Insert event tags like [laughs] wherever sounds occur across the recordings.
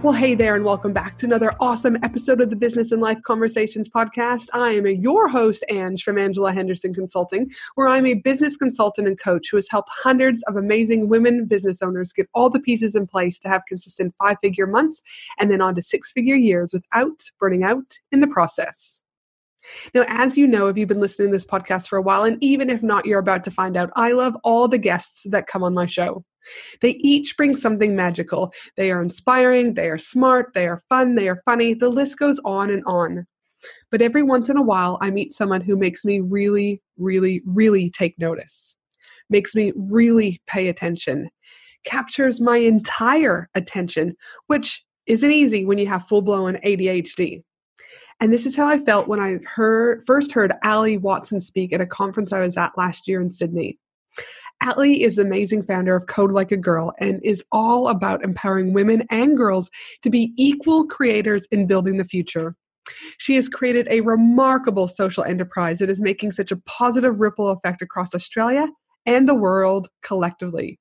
Well, hey there, and welcome back to another awesome episode of the Business and Life Conversations podcast. I am your host, Ange from Angela Henderson Consulting, where I'm a business consultant and coach who has helped hundreds of amazing women business owners get all the pieces in place to have consistent five figure months and then on to six figure years without burning out in the process. Now, as you know, if you've been listening to this podcast for a while, and even if not, you're about to find out, I love all the guests that come on my show. They each bring something magical. They are inspiring, they are smart, they are fun, they are funny. The list goes on and on. But every once in a while, I meet someone who makes me really, really, really take notice, makes me really pay attention, captures my entire attention, which isn't easy when you have full blown ADHD. And this is how I felt when I heard, first heard Ali Watson speak at a conference I was at last year in Sydney. Ali is the amazing founder of Code Like a Girl and is all about empowering women and girls to be equal creators in building the future. She has created a remarkable social enterprise that is making such a positive ripple effect across Australia and the world collectively.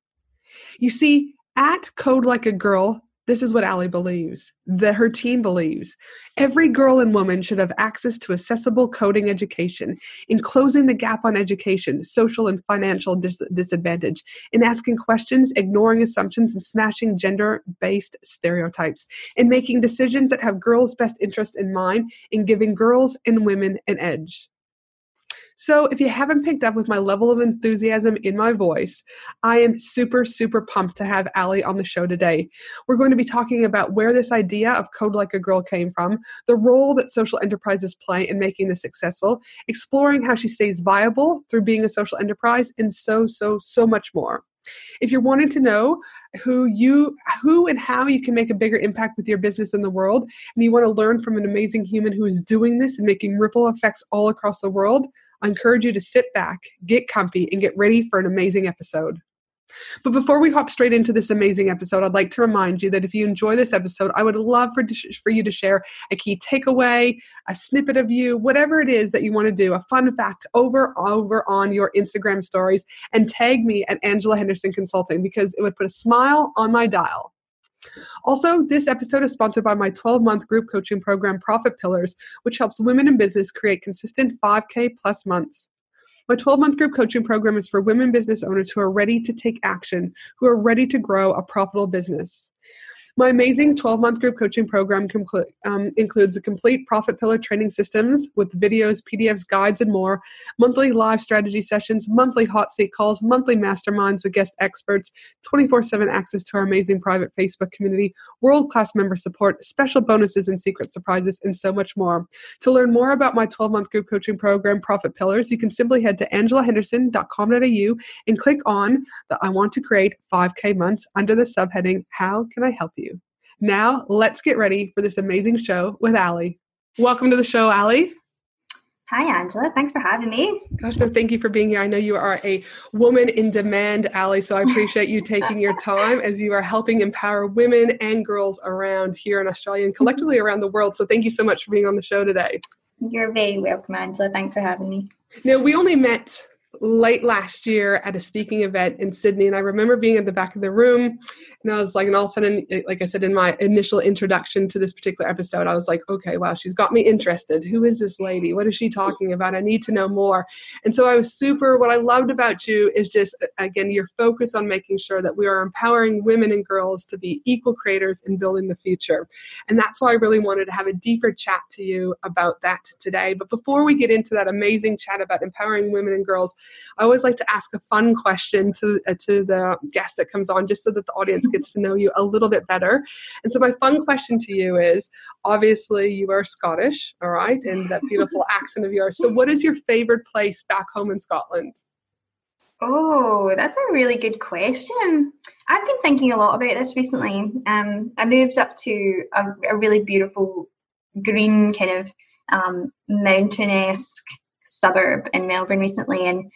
You see, at Code Like a Girl, this is what Ali believes, that her team believes. Every girl and woman should have access to accessible coding education, in closing the gap on education, social and financial dis- disadvantage, in asking questions, ignoring assumptions, and smashing gender based stereotypes, in making decisions that have girls' best interests in mind, in giving girls and women an edge. So, if you haven't picked up with my level of enthusiasm in my voice, I am super, super pumped to have Ali on the show today. We're going to be talking about where this idea of Code Like a Girl came from, the role that social enterprises play in making this successful, exploring how she stays viable through being a social enterprise, and so, so, so much more. If you're wanting to know who you who and how you can make a bigger impact with your business in the world and you want to learn from an amazing human who is doing this and making ripple effects all across the world, I encourage you to sit back, get comfy, and get ready for an amazing episode. But before we hop straight into this amazing episode, I'd like to remind you that if you enjoy this episode, I would love for, for you to share a key takeaway, a snippet of you, whatever it is that you want to do, a fun fact over over on your Instagram stories and tag me at Angela Henderson Consulting because it would put a smile on my dial. Also, this episode is sponsored by my 12 month group coaching program, Profit Pillars, which helps women in business create consistent 5K plus months. My 12 month group coaching program is for women business owners who are ready to take action, who are ready to grow a profitable business. My amazing 12 month group coaching program um, includes a complete profit pillar training systems with videos, PDFs, guides, and more, monthly live strategy sessions, monthly hot seat calls, monthly masterminds with guest experts, 24 7 access to our amazing private Facebook community, world class member support, special bonuses and secret surprises, and so much more. To learn more about my 12 month group coaching program, Profit Pillars, you can simply head to angelahenderson.com.au and click on the I want to create 5K months under the subheading How Can I Help You? Now, let's get ready for this amazing show with Ali. Welcome to the show, Ali. Hi, Angela. Thanks for having me. Gosh, no, thank you for being here. I know you are a woman in demand, Ali, so I appreciate you taking your time as you are helping empower women and girls around here in Australia and collectively around the world. So thank you so much for being on the show today. You're very welcome, Angela. Thanks for having me. Now, we only met late last year at a speaking event in Sydney, and I remember being at the back of the room, and I was like, and all of a sudden, like I said in my initial introduction to this particular episode, I was like, okay, wow, she's got me interested. Who is this lady? What is she talking about? I need to know more. And so I was super. What I loved about you is just again your focus on making sure that we are empowering women and girls to be equal creators in building the future, and that's why I really wanted to have a deeper chat to you about that today. But before we get into that amazing chat about empowering women and girls. I always like to ask a fun question to uh, to the guest that comes on, just so that the audience mm-hmm. gets to know you a little bit better. And so my fun question to you is: obviously you are Scottish, all right, and that beautiful [laughs] accent of yours. So what is your favorite place back home in Scotland? Oh, that's a really good question. I've been thinking a lot about this recently. Um, I moved up to a, a really beautiful green kind of um, mountain-esque suburb in Melbourne recently, and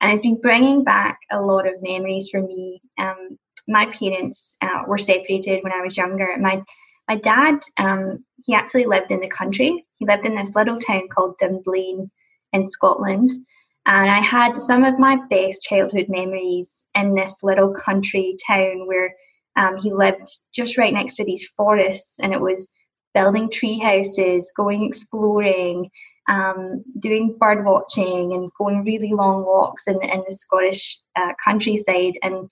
and it's been bringing back a lot of memories for me. Um, my parents uh, were separated when I was younger. My my dad, um, he actually lived in the country. He lived in this little town called Dunblane in Scotland. And I had some of my best childhood memories in this little country town where um, he lived just right next to these forests, and it was building tree houses, going exploring, um, doing bird watching, and going really long walks in, in the Scottish uh, countryside. And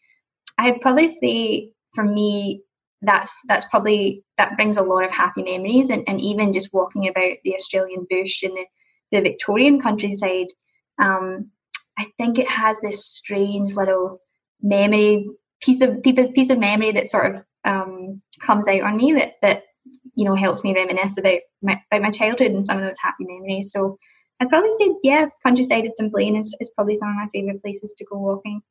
I'd probably say for me, that's that's probably that brings a lot of happy memories, and, and even just walking about the Australian bush and the, the Victorian countryside um, I think it has this strange little memory piece of piece of memory that sort of um, comes out on me that that you know helps me reminisce about my about my childhood and some of those happy memories. So I'd probably say yeah, countryside of Dunblane is, is probably some of my favorite places to go walking.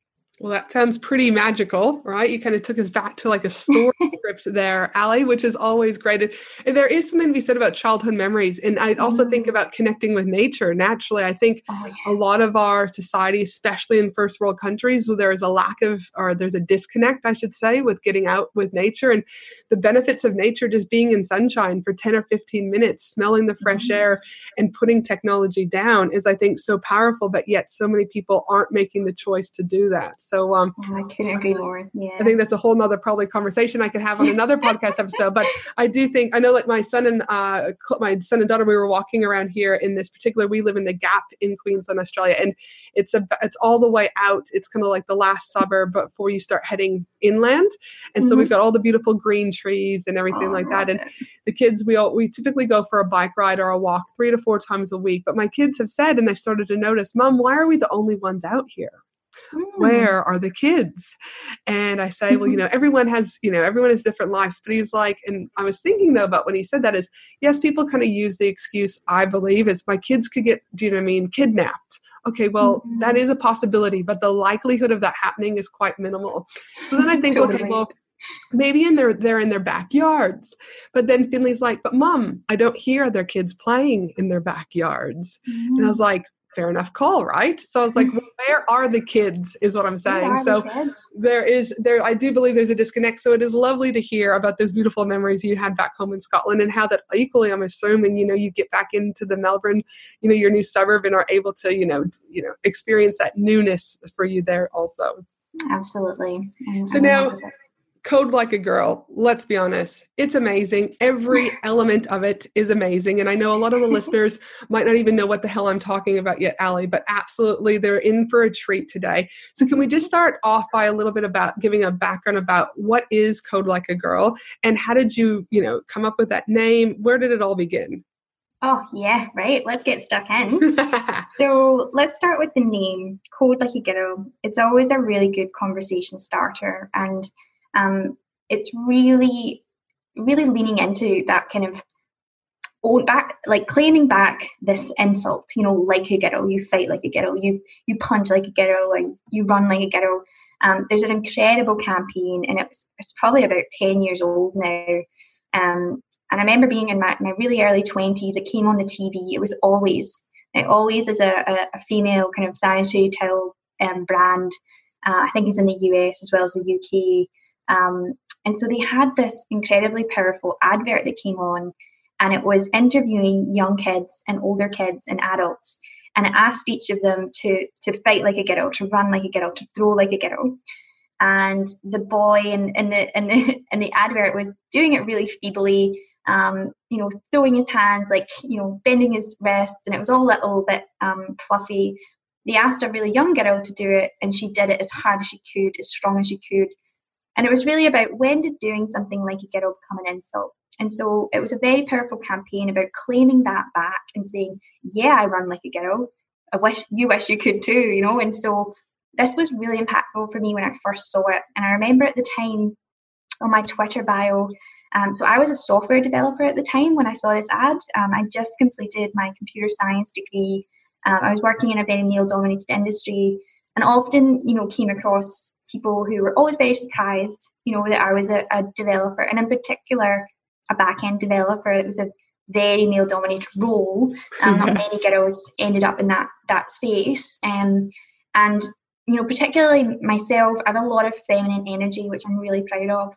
Well, that sounds pretty magical, right? You kind of took us back to like a story [laughs] script there, Ali, which is always great. And there is something to be said about childhood memories. And I also think mm-hmm. about connecting with nature naturally. I think oh, yeah. a lot of our society, especially in first world countries, where there is a lack of, or there's a disconnect, I should say, with getting out with nature and the benefits of nature just being in sunshine for 10 or 15 minutes, smelling the fresh mm-hmm. air and putting technology down is, I think, so powerful. But yet, so many people aren't making the choice to do that. So um, oh, I couldn't agree more. Yeah, I think that's a whole nother probably conversation I could have on another [laughs] podcast episode. But I do think I know, like my son and uh, my son and daughter, we were walking around here in this particular. We live in the Gap in Queensland, Australia, and it's a it's all the way out. It's kind of like the last suburb before you start heading inland, and so mm-hmm. we've got all the beautiful green trees and everything oh, like that. And the kids, we all we typically go for a bike ride or a walk three to four times a week. But my kids have said, and they've started to notice, Mom, why are we the only ones out here? Where are the kids? And I say, well, you know, [laughs] everyone has, you know, everyone has different lives. But he's like, and I was thinking though about when he said that is, yes, people kind of use the excuse, I believe, is my kids could get, do you know what I mean, kidnapped okay well mm-hmm. that is a possibility but the likelihood of that happening is quite minimal so then i think totally. okay well maybe in their they're in their backyards but then finley's like but mom i don't hear their kids playing in their backyards mm-hmm. and i mm-hmm. was like fair enough call, right? So I was like, well, [laughs] where are the kids? Is what I'm saying. So the there is there. I do believe there's a disconnect. So it is lovely to hear about those beautiful memories you had back home in Scotland, and how that equally, I'm assuming, you know, you get back into the Melbourne, you know, your new suburb, and are able to, you know, you know, experience that newness for you there also. Absolutely. so now Code Like a Girl, let's be honest, it's amazing. Every [laughs] element of it is amazing. And I know a lot of the listeners might not even know what the hell I'm talking about yet, Ali, but absolutely they're in for a treat today. So, can we just start off by a little bit about giving a background about what is Code Like a Girl and how did you, you know, come up with that name? Where did it all begin? Oh, yeah, right. Let's get stuck in. [laughs] so, let's start with the name Code Like a Girl. It's always a really good conversation starter. And um, it's really, really leaning into that kind of back, like claiming back this insult. You know, like a girl, you fight like a girl, you you punch like a girl, and you run like a girl. Um, there's an incredible campaign, and it's it's probably about ten years old now. Um, and I remember being in my, my really early twenties. It came on the TV. It was always it always is a, a, a female kind of sanitary towel um, brand. Uh, I think it's in the US as well as the UK. Um, and so they had this incredibly powerful advert that came on, and it was interviewing young kids and older kids and adults. And it asked each of them to, to fight like a girl, to run like a girl, to throw like a girl. And the boy in, in, the, in, the, in the advert was doing it really feebly, um, you know, throwing his hands, like, you know, bending his wrists, and it was all a little bit um, fluffy. They asked a really young girl to do it, and she did it as hard as she could, as strong as she could. And it was really about when did doing something like a girl become an insult? And so it was a very powerful campaign about claiming that back and saying, yeah, I run like a girl. I wish you wish you could too, you know? And so this was really impactful for me when I first saw it. And I remember at the time on my Twitter bio, um, so I was a software developer at the time when I saw this ad. Um, I just completed my computer science degree. Um, I was working in a very male dominated industry. and often, you know, came across people who were always very surprised, you know, that I was a, a developer, and in particular, a back end developer. It was a very male dominated role, and yes. not many girls ended up in that that space. Um, and you know, particularly myself, I have a lot of feminine energy, which I'm really proud of.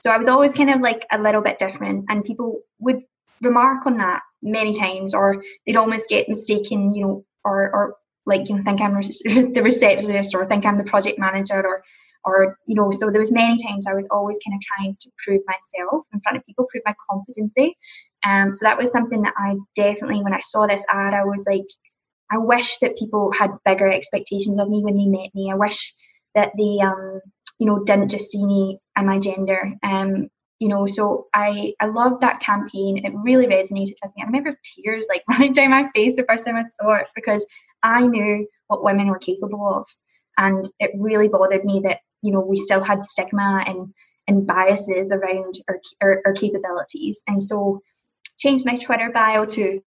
So I was always kind of like a little bit different, and people would remark on that many times, or they'd almost get mistaken, you know, or or like you know think I'm [laughs] the receptionist or think I'm the project manager or or you know so there was many times I was always kind of trying to prove myself in front of people, prove my competency. Um, so that was something that I definitely when I saw this ad I was like I wish that people had bigger expectations of me when they met me. I wish that they um you know didn't just see me and my gender um you know so i i loved that campaign it really resonated with me i remember tears like [laughs] running down my face the first time i saw it because i knew what women were capable of. And it really bothered me that you know we still had stigma and and biases around our, our, our capabilities. And so changed my twitter bio to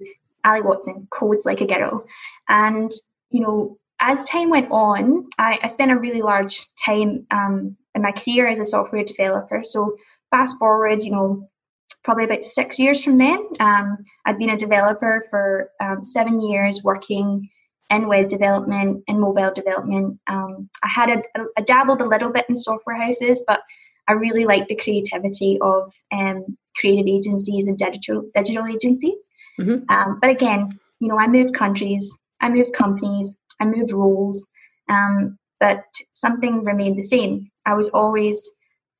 ali watson codes like a girl and you know as time went on i, I spent a really large time um, in my career as a software developer. So fast forward, you know, probably about six years from then, um, I'd been a developer for um, seven years working in web development and mobile development. Um, I had a, dabbled a little bit in software houses, but I really liked the creativity of um, creative agencies and digital digital agencies. Mm-hmm. Um, but again, you know, I moved countries, I moved companies, I moved roles, um, but something remained the same. I was always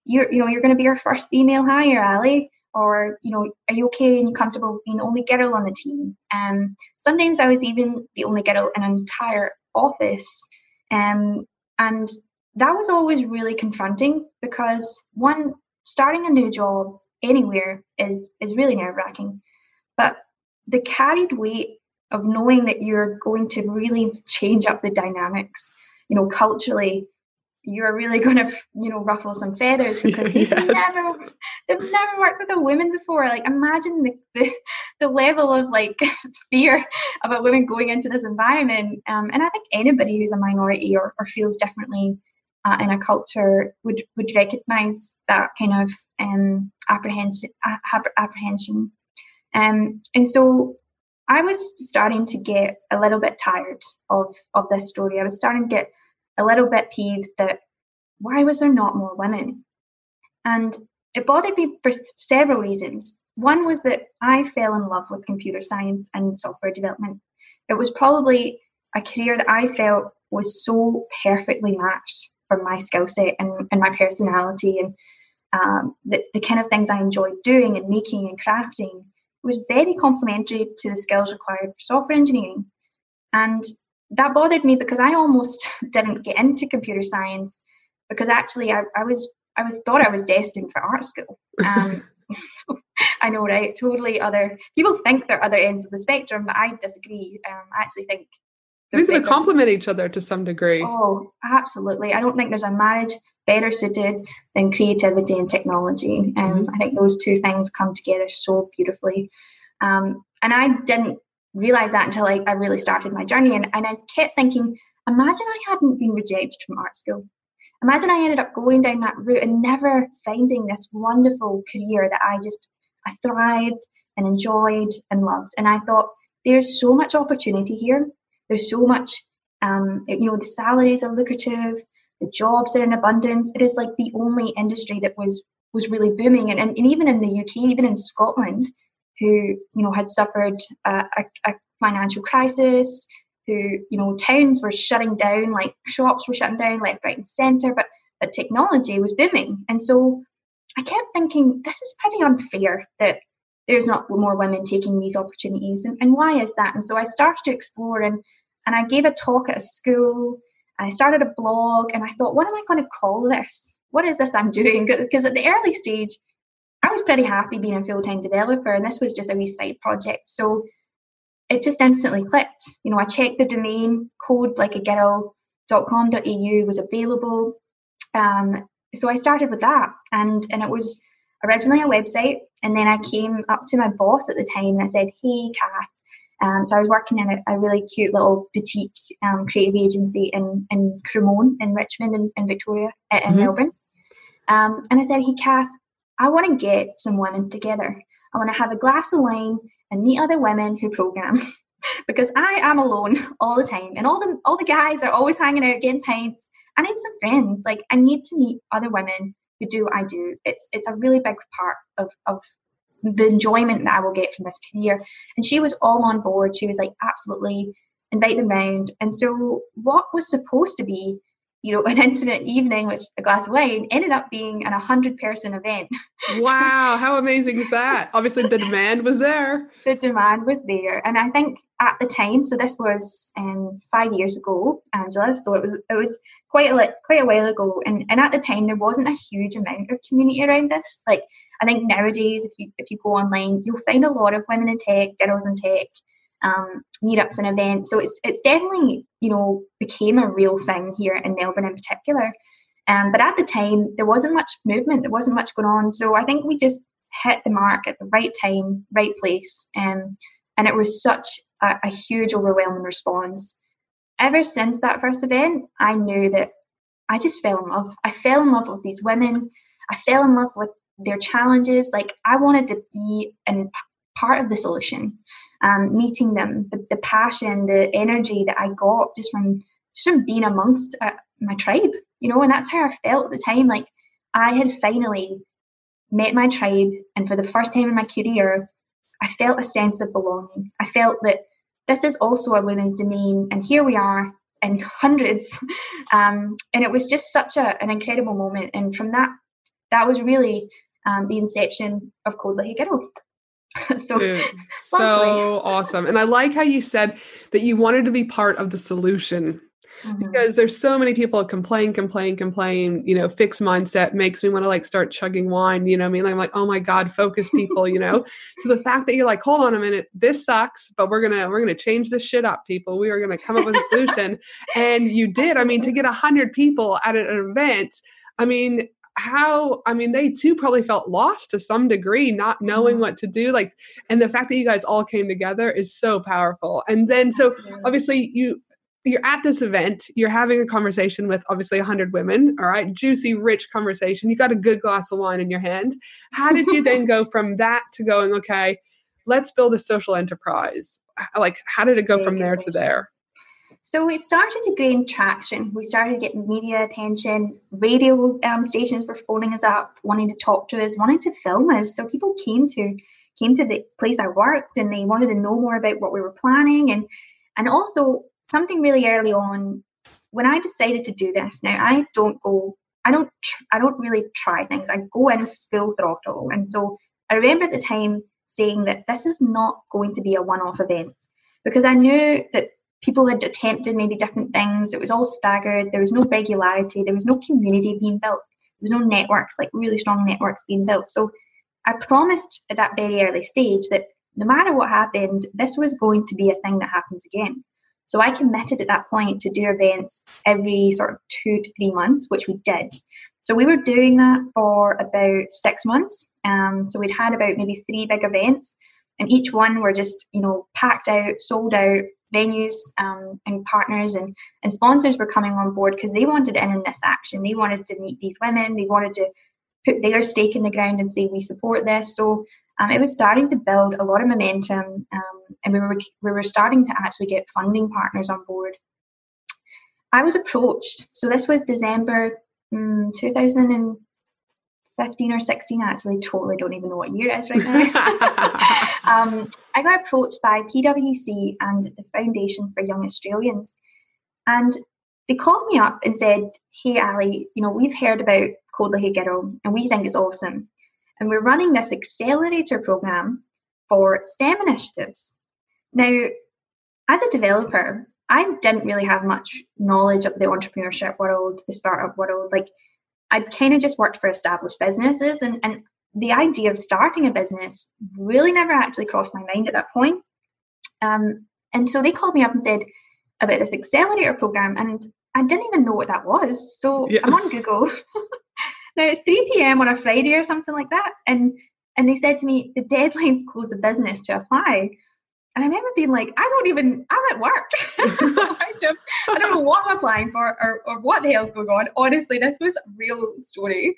you're you know you're going to be our first female hire, Ali. Or you know, are you okay and you comfortable being the only girl on the team? Um, sometimes I was even the only girl in an entire office, um, and that was always really confronting because one, starting a new job anywhere is is really nerve wracking, but the carried weight of knowing that you're going to really change up the dynamics, you know, culturally you're really [laughs] going to you know ruffle some feathers [laughs] because they've yes. never they've never worked with a woman before. Like imagine the, the, the level of like [laughs] fear about women going into this environment. Um, and i think anybody who's a minority or, or feels differently uh, in a culture would would recognize that kind of um, apprehension apprehension. Um, and so i was starting to get a little bit tired of of this story. I was starting to get a little bit peeved that why was there not more women? And it bothered me for several reasons. One was that I fell in love with computer science and software development. It was probably a career that I felt was so perfectly matched for my skill set and, and my personality and um, the, the kind of things I enjoyed doing and making and crafting was very complementary to the skills required for software engineering. And that bothered me because I almost [laughs] didn't get into computer science because actually I, I was I was thought I was destined for art school. Um, [laughs] [laughs] I know, right? Totally other people think they're other ends of the spectrum, but I disagree. Um, I actually think think they complement each other to some degree. Oh, absolutely. I don't think there's a marriage better suited than creativity and technology. Um, mm-hmm. I think those two things come together so beautifully. Um, and I didn't realize that until I, I really started my journey. And, and I kept thinking, imagine I hadn't been rejected from art school. Imagine I ended up going down that route and never finding this wonderful career that I just I thrived and enjoyed and loved. And I thought there's so much opportunity here. There's so much, um, you know, the salaries are lucrative, the jobs are in abundance. It is like the only industry that was was really booming. And, and, and even in the UK, even in Scotland, who you know had suffered a, a, a financial crisis, who you know towns were shutting down, like shops were shutting down left, right, and centre, but but technology was booming, and so I kept thinking this is pretty unfair that there's not more women taking these opportunities, and, and why is that? And so I started to explore, and and I gave a talk at a school. And I started a blog, and I thought, what am I going to call this? What is this I'm doing? Because at the early stage, I was pretty happy being a full time developer, and this was just a wee side project. So it just instantly clicked. You know, I checked the domain code like a girl.com.au was available. Um, so I started with that, and and it was originally a website, and then I came up to my boss at the time and I said, "Hey, Kath, Um, so I was working in a, a really cute little boutique um, creative agency in, in Cremorne in Richmond in, in Victoria, in mm-hmm. Melbourne. Um, and I said, hey, Kath, I want to get some women together. I want to have a glass of wine and meet other women who program. [laughs] because I am alone all the time, and all the all the guys are always hanging out, getting pints. I need some friends. Like I need to meet other women who do what I do. It's it's a really big part of of the enjoyment that I will get from this career. And she was all on board. She was like, absolutely invite them round. And so what was supposed to be you know, [laughs] an intimate evening with a glass of wine ended up being an 100 person event. [laughs] wow, how amazing is that? Obviously, the demand was there. The demand was there. And I think at the time, so this was um, five years ago, Angela, so it was it was quite a, quite a while ago. And, and at the time, there wasn't a huge amount of community around this. Like, I think nowadays, if you, if you go online, you'll find a lot of women in tech, girls in tech, um, meetups and events. So it's it's definitely you know became a real thing here in Melbourne in particular. Um, but at the time, there wasn't much movement. There wasn't much going on. So I think we just hit the mark at the right time, right place, um, and it was such a, a huge, overwhelming response. Ever since that first event, I knew that I just fell in love. I fell in love with these women. I fell in love with their challenges. Like I wanted to be in part of the solution um, meeting them, the, the, passion, the energy that I got just from just from being amongst uh, my tribe, you know, and that's how I felt at the time. Like I had finally met my tribe, and for the first time in my career, I felt a sense of belonging. I felt that this is also a women's domain, and here we are in [laughs] hundreds, um, and it was just such a, an incredible moment. And from that, that was really um, the inception of Code Like Girl. [laughs] so Dude, so awesome. And i like how you said that you wanted to be part of the solution mm-hmm. because there's so many people complain complain complain you know fixed mindset makes me want to like start chugging wine you know i mean? I'm like oh my god focus people you know? So the fact that you're like hold on a minute this sucks but we're gonna we're gonna change this shit up people. We are gonna come up with a solution. And you did. I mean to get a hundred people at an event i mean how i mean they too probably felt lost to some degree not knowing mm-hmm. what to do like and the fact that you guys all came together is so powerful. And then so obviously you you're at this event you're having a conversation with obviously 100 women all right? Juicy rich conversation. You got a good glass of wine in your hand. How did you then [laughs] go from that to going okay let's build a social enterprise. Like how did it go from there to there so we started to gain traction. We started getting media attention. Radio um, stations were phoning us up, wanting to talk to us, wanting to film us. So people came to came to the place I worked, and they wanted to know more about what we were planning, and and also something really early on when I decided to do this. Now I don't go. I don't. I don't really try things. I go in full throttle, and so I remember at the time saying that this is not going to be a one-off event because I knew that people had attempted maybe different things. It was all staggered. There was no regularity. There was no community being built. There was no networks, like really strong networks being built. So I promised at that very early stage that no matter what happened, this was going to be a thing that happens again. So I committed at that point to do events every sort of two to three months, which we did. So we were doing that for about six months. Um, so we'd had about maybe three big events, and each one were just you know packed out, sold out, venues um, and partners and, and sponsors were coming on board because they wanted in on this action. They wanted to meet these women. They wanted to put their stake in the ground and say we support this. So um, it was starting to build a lot of momentum, um, and we were we were starting to actually get funding partners on board. I was approached. So this was December um, 2000 and 15 or 16 actually totally don't even know what year it is right now [laughs] [laughs] um, i got approached by pwc and the foundation for young australians. And they called me up and said hey ali you know we've heard about code like a girl and we think it's awesome. And we're running this accelerator program for stem initiatives. Now as a developer i didn't really have much knowledge of the entrepreneurship world the startup world. Like I'd kind of just worked for established businesses and, and the idea of starting a business really never actually crossed my mind at that point. Um, and so they called me up and said about this accelerator program, and I didn't even know what that was. So yeah. I'm on Google. [laughs] now it's 3 p.m. on a Friday or something like that, and and they said to me the deadline's [laughs] close of business to apply. And I remember being like, I don't even, I'm at work. [laughs] I, just, I don't know what I'm applying for or, or what the hell's going on. Honestly, this was a real story.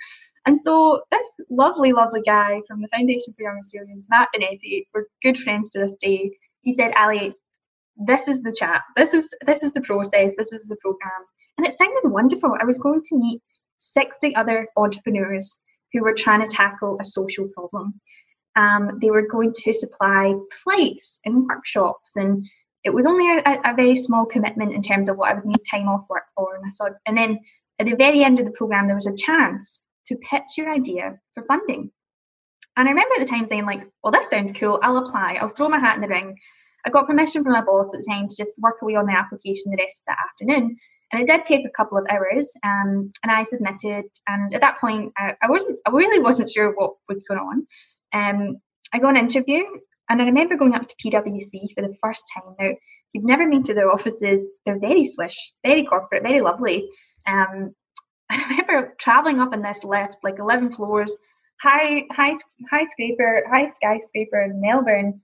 And so this lovely, lovely guy from the Foundation for Young Australians, Matt Benetti, we're good friends to this day. He said, Ali, this is the chat. This is this is the process. This is the program. And it sounded wonderful. I was going to meet 60 other entrepreneurs who were trying to tackle a social problem. Um, they were going to supply plates and workshops, and it was only a, a, very small commitment in terms of what I would need time off work for. And I thought, and then at the very end of the program, there was a chance to pitch your idea for funding. And I remember at the time thinking, like, well, this sounds cool. I'll apply. I'll throw my hat in the ring. I got permission from my boss at the time to just work away on the application the rest of that afternoon. And it did take a couple of hours, um, and I submitted. And at that point, I, I, wasn't, I really wasn't sure what was going on. Um, I got an interview, and I remember going up to PwC for the first time. Now, you've never been to their offices, they're very swish, very corporate, very lovely. Um, [laughs] I remember traveling up in this lift, like 11 floors, high, high, high scraper, high skyscraper in Melbourne,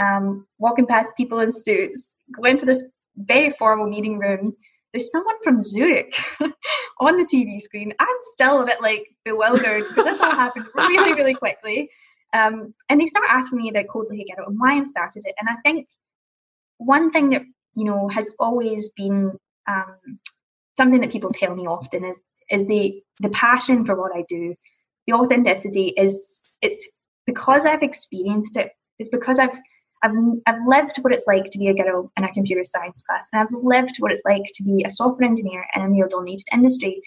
um, walking past people in suits, going to this very formal meeting room. There's someone from Zurich [laughs] on the TV screen. I'm still a bit like bewildered because this all happened really, really quickly. Um, and they start asking me about Code Like a Ghetto and why I started it. And I think one thing that you know has always been um, something that people tell me often is is the the passion for what I do. The authenticity is it's because I've experienced it. It's because I've I've I've lived what it's like to be a girl in a computer science class, and I've lived what it's like to be a software engineer in a male-dominated industry.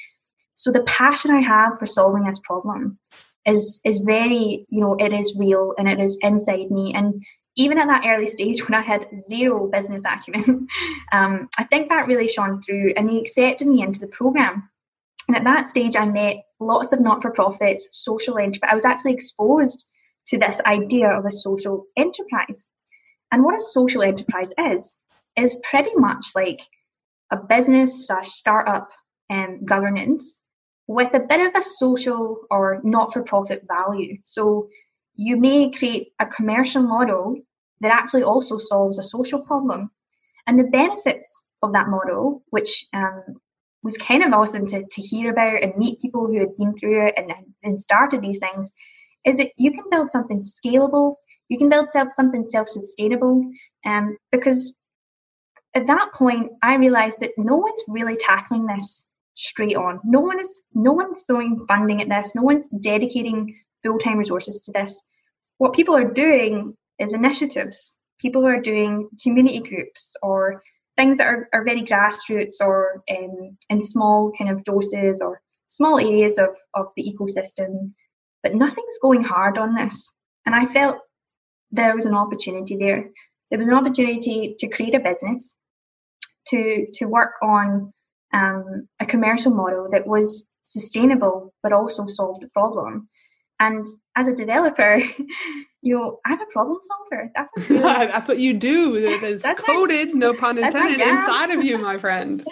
So the passion I have for solving this problem is is very you know it is real and it is inside me and even at that early stage [laughs] when I had zero business acumen, [laughs] um, I think that really shone through and they accepted me into the program. And at that stage, I met lots of not for profits, social enterprise. I was actually exposed to this idea of a social enterprise. And what a social enterprise is, is pretty much like a business slash startup um, governance with a bit of a social or not for profit value. So you may create a commercial model that actually also solves a social problem. And the benefits of that model, which um, was kind of awesome to, to hear about and meet people who had been through it and, started these things, is that you can build something scalable, you can build something self sustainable. Um, because at that point, I realized that no one's really tackling this straight on. No one is no one's throwing funding at this. No one's dedicating full time resources to this. What people are doing is initiatives. People are doing community groups or things that are, are very grassroots or um, in small kind of doses or small areas of, of the ecosystem. But nothing's going hard on this. And I felt there was an opportunity there. There was an opportunity to create a business, to to work on um, a commercial model that was sustainable but also solved the problem. And as a developer, [laughs] you know, I'm a problem solver. That's what, [laughs] that's what you do. [laughs] There's coded, my, no pun intended, inside of you, my friend.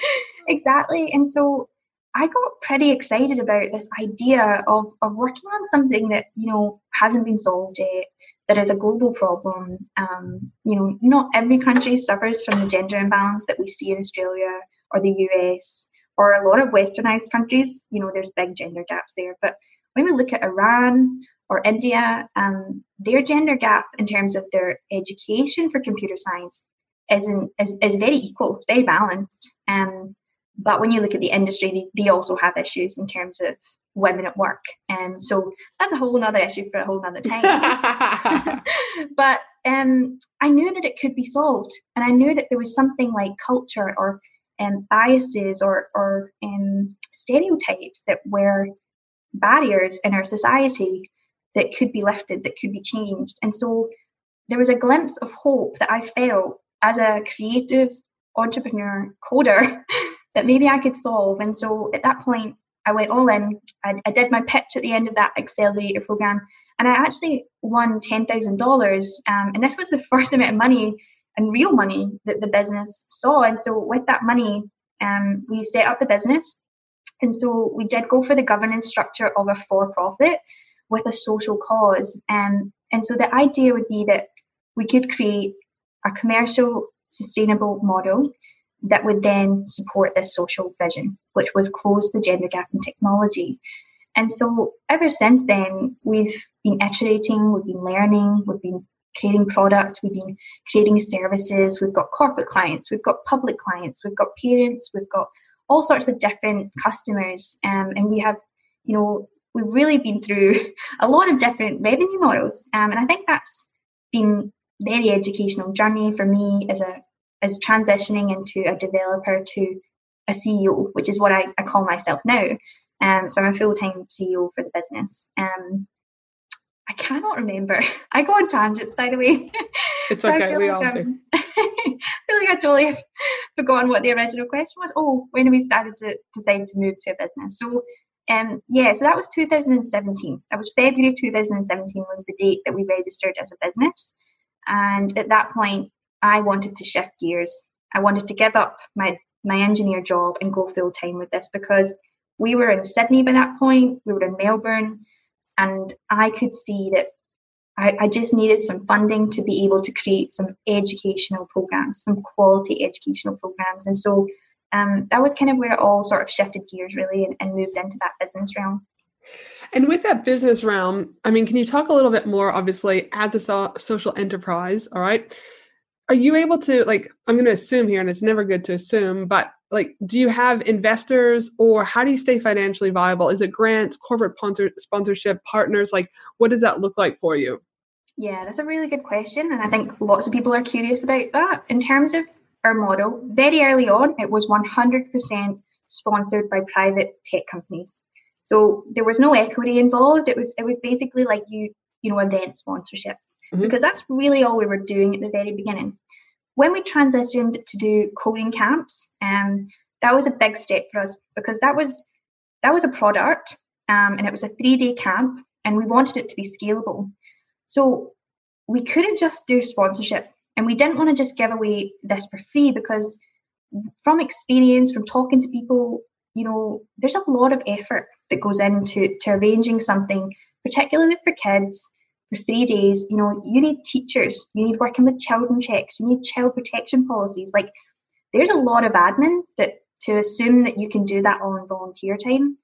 exactly. And so I got pretty excited about this idea of, of working on something that, you know, hasn't been solved yet, that is a global problem. Um, you know, not every country suffers from the gender imbalance that we see in Australia or the US or a lot of westernized countries. You know, there's big gender gaps there. But when we look at Iran or India, um, their gender gap in terms of their education for computer science is, in, is, is very equal, very balanced. Um, but when you look at the industry, they, they also have issues in terms of women at work. And um, so that's a whole other issue for a whole other time. [laughs] [laughs] but um, I knew that it could be solved. And I knew that there was something like culture or um, biases or, or um, stereotypes that were barriers in our society that could be lifted, that could be changed. And so there was a glimpse of hope that I felt as a creative entrepreneur coder [laughs] that maybe I could solve. And so at that point, I went all in. I, I did my pitch at the end of that accelerator program, and I actually won ten thousand um, dollars. And this was the [laughs] first amount of money and real money that the business saw. And so with that money, um, we set up the business. And so we did go for the governance structure of a for-profit with a social cause. Um, and so the idea would be that we could create a commercial, sustainable model that would then support this social vision, which was close the gender gap in technology. And so ever since then, we've been iterating, we've been learning, we've been creating products, we've been creating services, we've got corporate clients, we've got public clients, we've got parents, we've got all sorts of different customers. Um, and we have, you know, we've really been through [laughs] a lot of different revenue models. Um, and I think that's been very educational journey for me as a as transitioning into a developer to a CEO, which is what I, I call myself now. Um, so I'm a full time CEO for the business. Um, I cannot remember. [laughs] I go on tangents, by the way. [laughs] It's so okay. We like, all um, do. [laughs] I feel like I totally have forgotten what the original question was. Oh, when we started to decide to move to a business. So, um, yeah, so that was 2017. That was February 2017 was the date that we registered as a business. And at that point, I wanted to shift gears. I wanted to give up my my engineer job and go full time with this because we were in Sydney by that point. We were in Melbourne and I could see that I, I, just needed some funding to be able to create some educational programs, some quality educational programs. And so um, that was kind of where it all sort of shifted gears really and, and moved into that business realm. And with that business realm, I mean, can you talk a little bit more, obviously, as a so- social enterprise, all right? Are you able to, like, I'm going to assume here, and it's never good to assume, but like do you have investors or how do you stay financially viable? Is it grants corporate sponsor, sponsorship partners? Like what does that look like for you? Yeah that's a really good question and i think lots of people are curious about that. In terms of our model very early on it was 100% sponsored by private tech companies. So there was no equity involved. It was it was basically like you you know event sponsorship. Mm-hmm. because that's really all we were doing at the very beginning when we transitioned to do coding camps, um, that was a big step for us because that was that was a product um, and it was a three day camp and we wanted it to be scalable. So we couldn't just do sponsorship and we didn't want to just give away this for free because from experience, from talking to people, you know, there's a lot of effort that goes into to arranging something, particularly for kids for three days, you know, you need teachers, you need working with children checks, you need child protection policies. Like, there's a lot of admin that to assume that you can do that all in volunteer time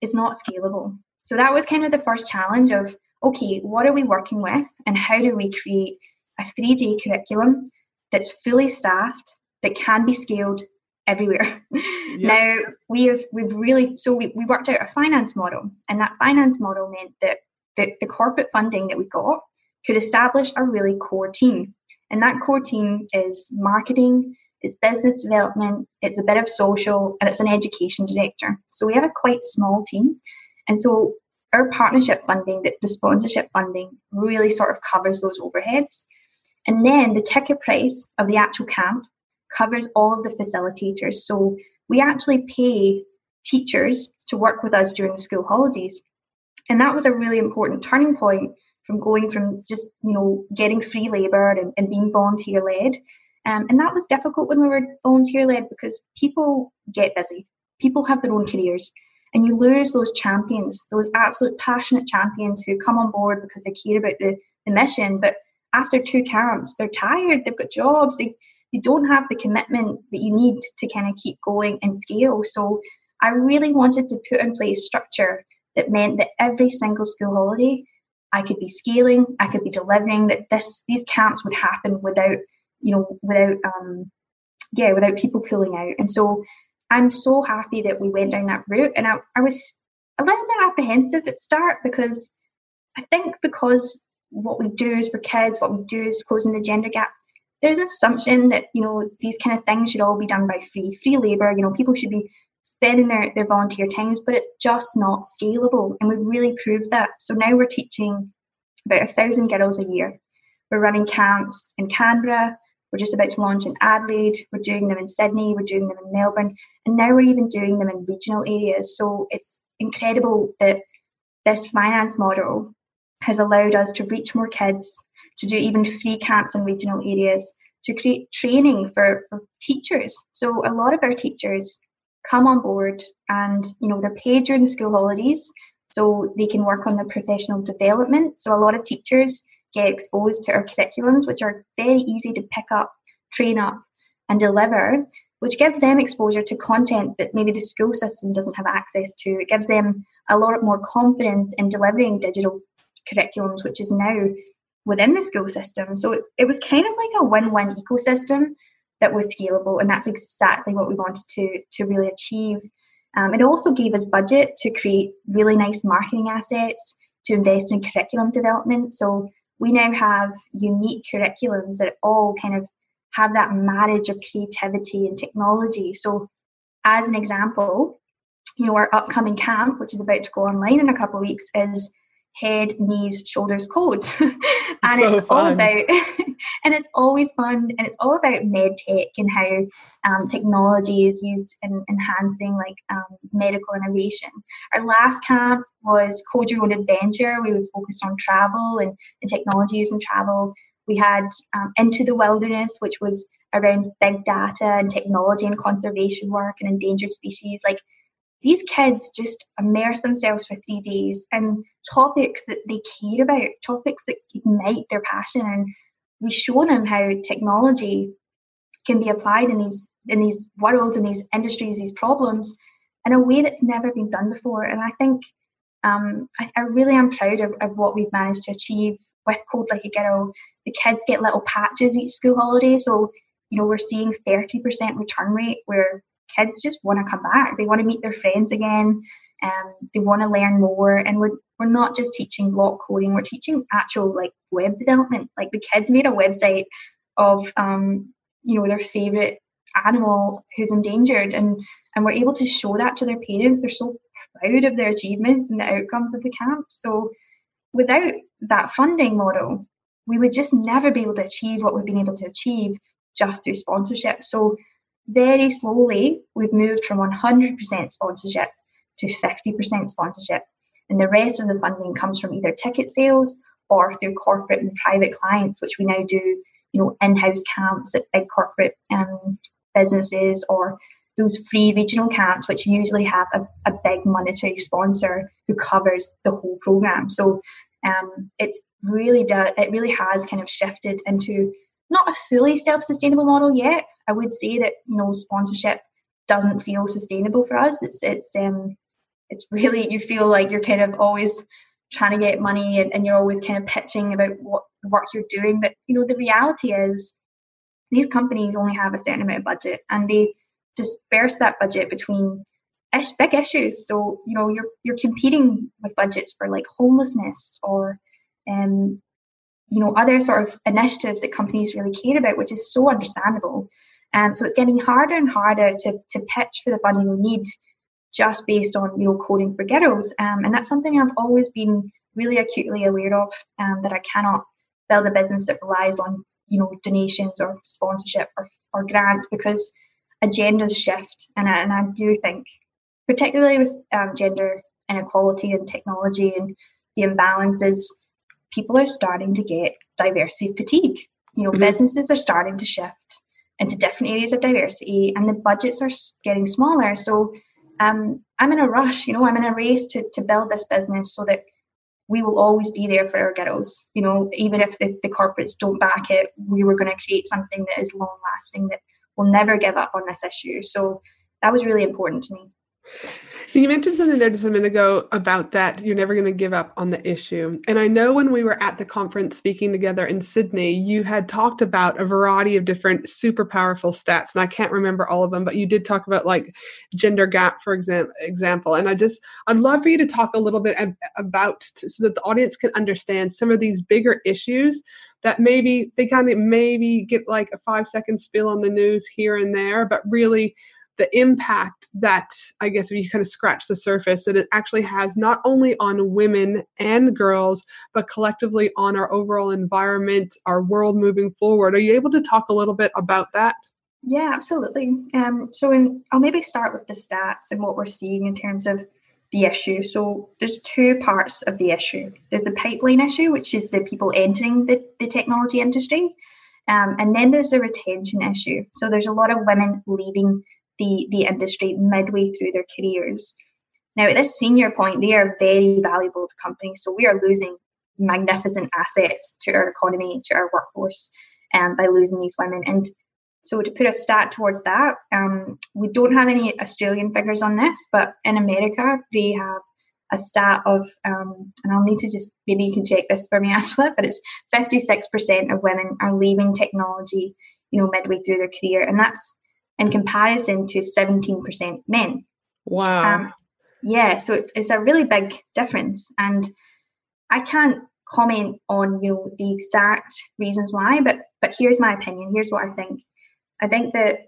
is not scalable. So that was kind of the first challenge of okay, what are we working with, and how do we create a three day curriculum that's fully staffed that can be scaled everywhere. [laughs] now we have we've really so we, we worked out a finance model and that finance model meant that the, the corporate funding that we got could establish a really core team. And that core team is marketing, it's business development, it's a bit of social, and it's an education director. So we have a quite small team. And so our partnership funding, the, the sponsorship funding, really sort of covers those overheads. And then the ticket price of the actual camp covers all of the facilitators. So we actually pay teachers to work with us during the school holidays. And that was a really important turning point from going from just, you know, getting free labour and, and being volunteer led. Um, and that was difficult when we were volunteer led because people get busy. People have their own careers. And you lose those champions, those absolute passionate champions who come on board because they care about the, the mission. But after two camps, they're tired, they've got jobs, they, they don't have the commitment that you need to kind of keep going and scale. So I really wanted to put in place structure that meant that every single school holiday I could be scaling, I could be delivering, that this these camps would happen without, you know, without um yeah, without people pulling out. And so I'm so happy that we went down that route. And I, I was a little bit apprehensive at start because I think because what we do is for kids, what we do is closing the gender gap, there's an assumption that, you know, these kind of things should all be done by free, free labour, you know, people should be spending their, their volunteer times, but it's just not scalable. And we've really proved that. So now we're teaching about a thousand girls a year. We're running camps in Canberra. We're just about to launch in Adelaide. We're doing them in Sydney. We're doing them in Melbourne. And now we're even doing them in regional areas. So it's incredible that this finance model has allowed us to reach more kids, to do even free camps in regional areas, to create training for, for teachers. So a lot of our teachers come on board and you know they're paid during the school holidays so they can work on their professional development so a lot of teachers get exposed to our curriculums, which are very easy to pick up, train up, and deliver, which gives them exposure to content that maybe the school system doesn't have access to. It gives them a lot more confidence in delivering digital curriculums, which is now within the school system. So it, it was kind of like a win win ecosystem that was scalable, and that's exactly what we wanted to, to really achieve. Um, it also gave us budget to create really nice marketing assets, to invest in curriculum development. So we now have unique curriculums that all kind of have that marriage of creativity and technology. So, as an example, you know, our upcoming camp, which is about to go online in a couple of weeks, is head, knees, shoulders code. [laughs] and so it's fun. all about [laughs] and it's always fun and it's all about med tech and how um, technology is used in enhancing like um, medical innovation. Our last camp was Code Your Own Adventure. We would focus on travel and, and technologies and travel. We had um, Into the Wilderness, which was around big data and technology and conservation work and endangered species. Like these kids just immerse themselves for three days in topics that they care about, topics that ignite their passion, and we show them how technology can be applied in these in these worlds, in these industries, these problems, in a way that's never been done before. And I think um, I, I, really am proud of, of what we've managed to achieve with Code Like a Girl. The kids get little patches each school holiday, so you know we're seeing 30% return rate where kids just want to come back. They want to meet their friends again. Um, they want to learn more. And we're, we're not just teaching block coding, we're teaching actual like web development. Like the kids made a website of, um, you know, their favorite animal who's endangered and, and we're able to show that to their parents. They're so proud of their achievements and the outcomes of the camp. So without that funding model, we would just never be able to achieve what we've been able to achieve just through sponsorship. So very slowly, we've moved from 100% sponsorship to 50% sponsorship. And the rest of the funding comes from either ticket sales or through corporate and private clients, which we now do, you know, in-house camps at big corporate um, businesses or those free regional camps, which usually have a, a big monetary sponsor who covers the whole program. So um, it's really do, it really has kind of shifted into not a fully self-sustainable model yet. I would say that you know sponsorship doesn't feel sustainable for us. It's it's um it's really you feel like you're kind of always trying to get money and, and you're always kind of pitching about what work you're doing. But you know the reality is these companies only have a certain amount of budget and they disperse that budget between ish, big issues. So you know you're you're competing with budgets for like homelessness or um, you know other sort of initiatives that companies really care about, which is so understandable. And so it's getting harder and harder to, to pitch for the funding we need just based on you know coding for girls. Um, and that's something I've always been really acutely aware of um, that I cannot build a business that relies on you know donations or sponsorship or, or grants because agendas shift and I, and I do think particularly with um, gender inequality and technology and the imbalances people are starting to get diversity fatigue. You know, mm-hmm. businesses are starting to shift into different areas of diversity, and the budgets are getting smaller. So, um, I'm in a rush. You know, I'm in a race to to build this business so that we will always be there for our girls. You know, even if the, the corporates don't back it, we were going to create something that is long lasting that will never give up on this issue. So that was really important to me. You mentioned something there just a minute ago about that you're never going to give up on the issue. And I know when we were at the conference speaking together in Sydney, you had talked about a variety of different super powerful stats. And I can't remember all of them, but you did talk about like gender gap, for example. And I just, I'd love for you to talk a little bit about so that the audience can understand some of these bigger issues that maybe they kind of maybe get like a five second spill on the news here and there, but really the impact that I guess if you kind of scratch the surface that it actually has not only on women and girls but collectively on our overall environment, our world moving forward. Are you able to talk a little bit about that? Yeah, absolutely. Um, so in, I'll maybe start with the stats and what we're seeing in terms of the issue. So there's two parts of the issue. There's the pipeline issue, which is the people entering the, the technology industry. Um, and then there's the retention issue. So there's a lot of women leaving the, the industry midway through their careers. Now, at this senior point, they are very valuable to companies, so we are losing magnificent assets to our economy, to our workforce, um, by losing these women. And so to put a stat towards that, um, we don't have any Australian figures on this, but in America they have a stat of, um, and I'll need to just maybe you can check this for me, [laughs] Angela, but it's 56% of women are leaving technology, you know, midway through their career, and that's in comparison to 17% men. Wow. Um, yeah, so it's it's a really big difference, and I can't comment on you know the exact reasons why, but but here's my opinion. Here's what I think. I think that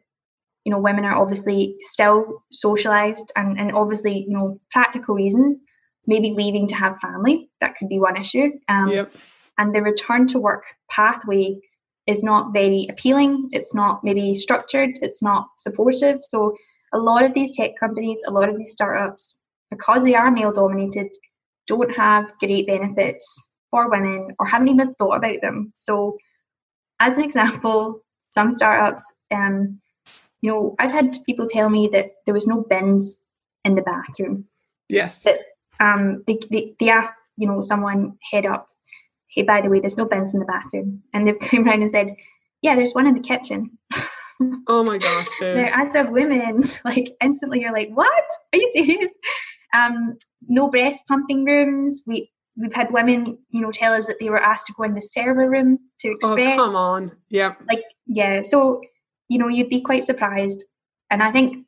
you know women are obviously still socialized, and and obviously you know practical reasons, maybe leaving to have family. That could be one issue. Um, yep. And the return to work pathway is not very appealing. It's not maybe structured. It's not supportive. So a lot of these tech companies, a lot of these startups, because they are male dominated, don't have great benefits for women or haven't even thought about them. So, as an example, some startups, um, you know, I've had people tell me that there was no bins in the bathroom. Yes. That um, they, they, they asked, you know, someone head up, hey, by the way, there's no bins in the bathroom. And they [laughs] came around and said, yeah, there's one in the kitchen. [laughs] oh my gosh. now, as a woman, [laughs] like instantly you're like, what? Are you serious? Um, no breast pumping rooms. We we've had women, you know, tell us that they were asked to go in the server room to oh, express. Oh, come on. Yeah. Like, yeah. So, you know, you'd be quite surprised. And I think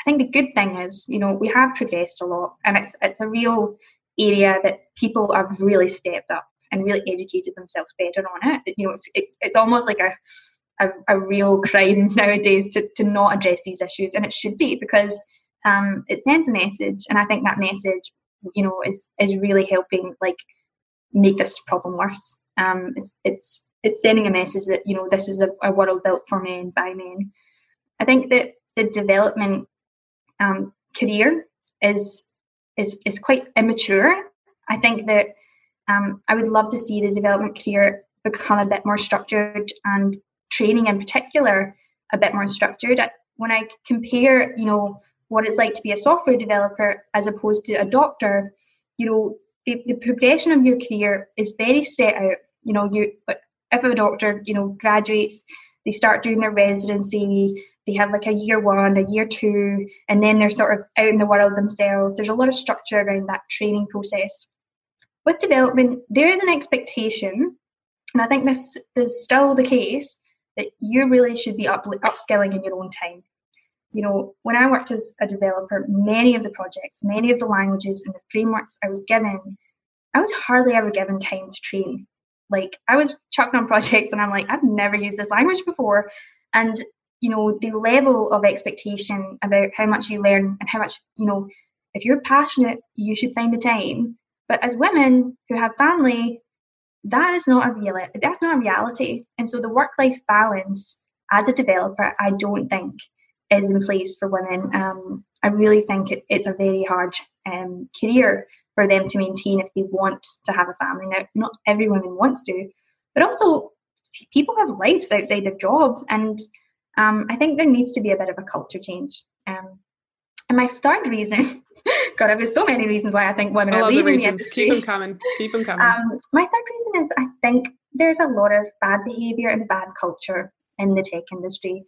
I think the good thing is, you know, we have progressed a lot and it's it's a real area that people have really stepped up and really educated themselves better on it. You know, it's it, it's almost like a a, a real crime [laughs] nowadays to, to not address these issues and it should be because um, it sends a message, and I think that message, you know, is is really helping like make this problem worse. Um, it's it's it's sending a message that you know this is a, a world built for men by men. I think that the development um, career is is is quite immature. I think that um, I would love to see the development career become a bit more structured and training in particular a bit more structured. When I compare, you know, what it's like to be a software developer as opposed to a doctor, you know, the, the progression of your career is very set out. You know, you if a doctor, you know, graduates, they start doing their residency, they have like a year one, a year two, and then they're sort of out in the world themselves. There's a lot of structure around that training process. With development, there is an expectation, and I think this is still the case, that you really should be up, upskilling in your own time you know, when I worked as a developer, many of the projects, many of the languages and the frameworks I was given, I was hardly ever given time to train. Like I was chucked on [laughs] projects and I'm like, I've never used this language before. And, you know, the level of expectation about how much you learn and how much, you know, if you're passionate, you should find the time. But as women who have family, that is not a that's not a reality. And so the work-life balance as a developer, I don't think is in place for women. Um, I really think it, it's a very hard um, career for them to maintain if they want to have a family. Now, not every woman wants to, but also people have lives outside their jobs, and um, I think there needs to be a bit of a culture change. Um, and my third reason, God, I've got so many reasons why I think women I are leaving the, the industry. Keep them coming. Keep them coming. Um, my third reason is I think there's a lot of bad behaviour and bad culture in the tech industry.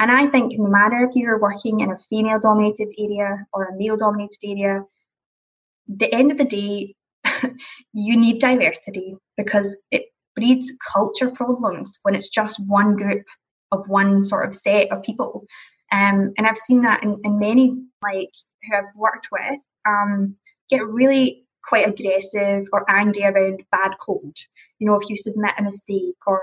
And I think no matter if you're working in a female dominated area or a male dominated area, the end of the day, [laughs] you need diversity because it breeds culture problems when it's just one group of one sort of set of people. Um, and I've seen that in, in many like who I've worked with um, get really quite aggressive or angry around bad code. You know, if you submit a mistake or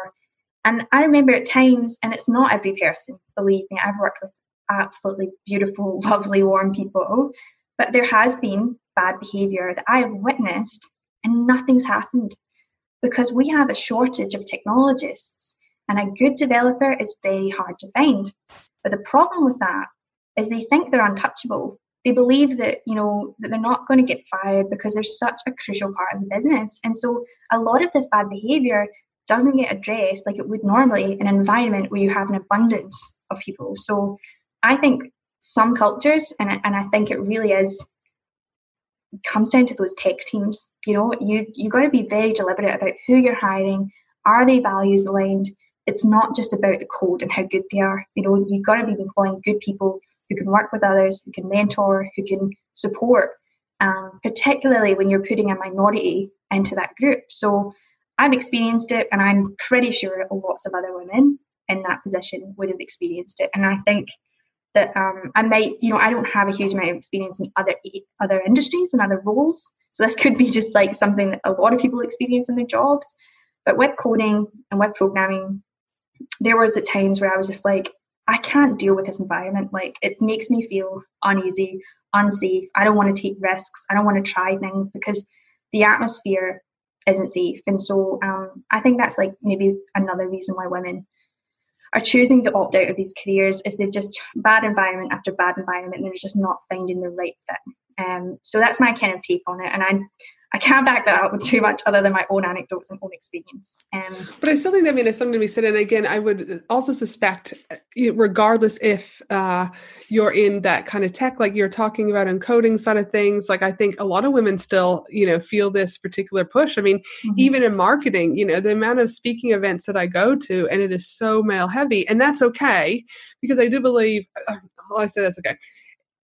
and I remember at times, and it's not every person, believe me, I've worked with absolutely beautiful, [laughs] lovely, warm people, but there has been bad behaviour that I have witnessed and nothing's happened because we have a shortage of technologists and a good developer is very hard to find. But the problem with that is they think they're untouchable. They believe that, you know, that they're not going to get fired because they're such a crucial part of the business. And so a lot of this bad behavior doesn't get addressed like it would normally in an environment where you have an abundance of people. So I think some cultures, and, and I think it really is comes down to those tech teams. You know, you you got to be very deliberate about who you're hiring. Are they values aligned? It's not just about the code and how good they are. You know, you've got to be employing good people who can work with others, who can mentor, who can support, um, particularly when you're putting a minority into that group. So I've experienced it, and I'm pretty sure lots of other women in that position would have experienced it. And I think that um, I might, you know, I don't have a huge amount of experience in other other industries and other roles, so this [laughs] could be just like something that a lot of people experience in their jobs. But with coding and with programming, there was at times where I was just like, I can't deal with this environment. Like it makes me feel uneasy, unsafe. I don't want to take risks. I don't want to try things because the atmosphere isn't safe. And so um, I think that's like maybe another reason why women are choosing to opt out of these careers is they're just bad environment after bad environment and they're just not finding the right fit. Um, so that's my kind of take on it. And I I can't back that up with too much other than my own anecdotes and own experience. Um, but I still think that I mean it's something to be said. And again, I would also suspect, uh, regardless if uh, you're in that kind of tech, like you're talking about encoding side of things, like I think a lot of women still, you know, feel this particular push. I mean, mm-hmm. even in marketing, you know, the amount of speaking events that I go to, and it is so male heavy, and that's okay because I do believe. Uh, I say that's okay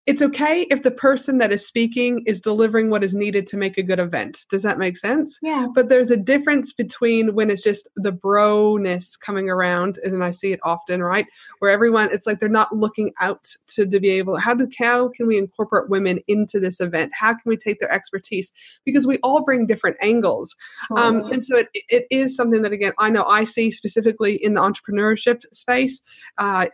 it's okay if the person that is speaking is delivering what is needed to make a good event. Does that make sense? Yeah. But there's a difference between when it's just the bro-ness coming around, and I see it often, right? Where everyone, it's like they're not looking out to, to be able, how do, how can we incorporate women into this event? How can we take their expertise? Because we all bring different angles. Um, and so it, it is something that, again, I know I see specifically in the entrepreneurship space. Uh,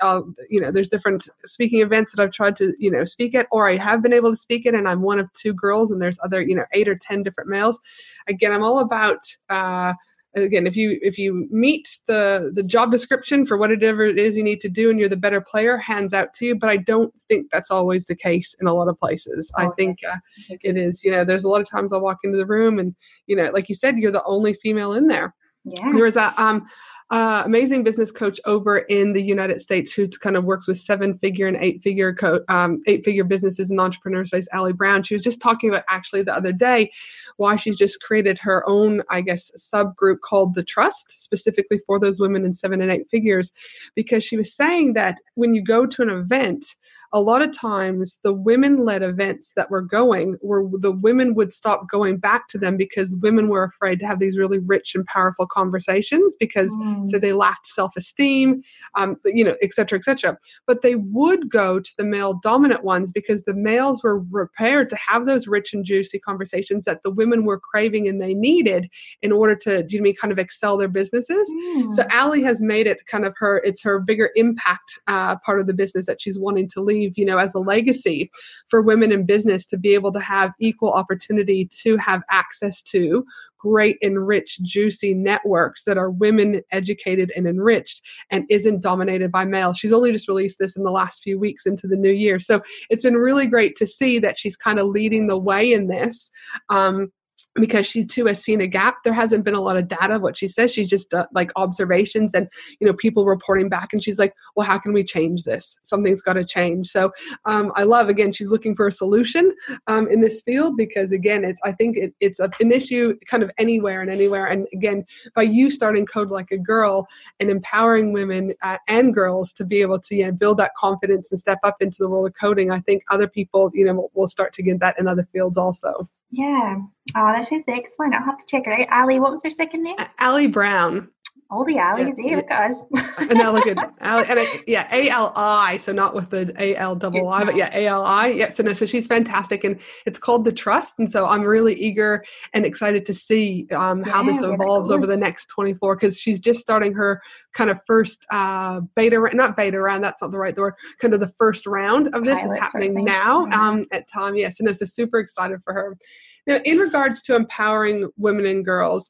you know, there's different speaking events that I've tried to, you know, speak it or I have been able to speak it and I'm one of two girls and there's other, you know, eight or 10 different males. Again, I'm all about, uh, again if you if you meet the the job description for whatever it is you need to do and you're the better player hands out to you but i don't think that's always the case in a lot of places. Oh, i think uh, it is you know there's a lot of times i'll walk into the room and you know like you said you're the only female in there yeah. there was a um uh, amazing business coach over in the United States who kind of works with seven figure and eight figure co- um, eight figure businesses and entrepreneurs space. Ali Brown. She was just talking about actually the other day why she's just created her own, I guess, subgroup called the Trust, specifically for those women in seven and eight figures, because she was saying that when you go to an event a lot of times the women led events that were going where the women would stop going back to them because women were afraid to have these really rich and powerful conversations because mm. so they lacked self-esteem um, you know et cetera et cetera but they would go to the male dominant ones because the males were prepared to have those rich and juicy conversations that the women were craving and they needed in order to do you mean kind of excel their businesses mm. so ali has made it kind of her it's her bigger impact uh, part of the business that she's wanting to lead leave, you know, as a legacy for women in business to be able to have equal opportunity to have access to great, enriched, juicy networks that are women educated and enriched and isn't dominated by males. She's only just released this in the last few weeks into the new year. So it's been really great to see that she's kind of leading the way in this. Um, because she too has seen a gap. There hasn't been a lot of data what she says. She's just uh, like observations and you know people reporting back and she's like well how can we change this? Something's got to change. So um, i love again she's looking for a solution um, in this field because again it's i think it, it's a, an issue kind of anywhere and anywhere. And again by you starting code like a girl and empowering women uh, and girls to be able to you know, build that confidence and step up into the world of coding i think other people you know will start to get that in other fields also yeah. Oh, that sounds excellent. I'll have to check it out. Ali, what was her second name? Ali Brown. All the Ali's, yeah, look at us. and now look at [laughs] and I, yeah, A L I, so not with the A L double I, but yeah, A L I. Yep. so no, so she's fantastic, and it's called the Trust, and so I'm really eager and excited to see um, how yeah, this evolves over the next 24, because she's just starting her kind of first uh, beta, not beta round, that's not the right word, kind of the first round of this Pilot is happening sort of now mm-hmm. um, at time. Yes, and so super excited for her. Now, in regards to empowering women and girls,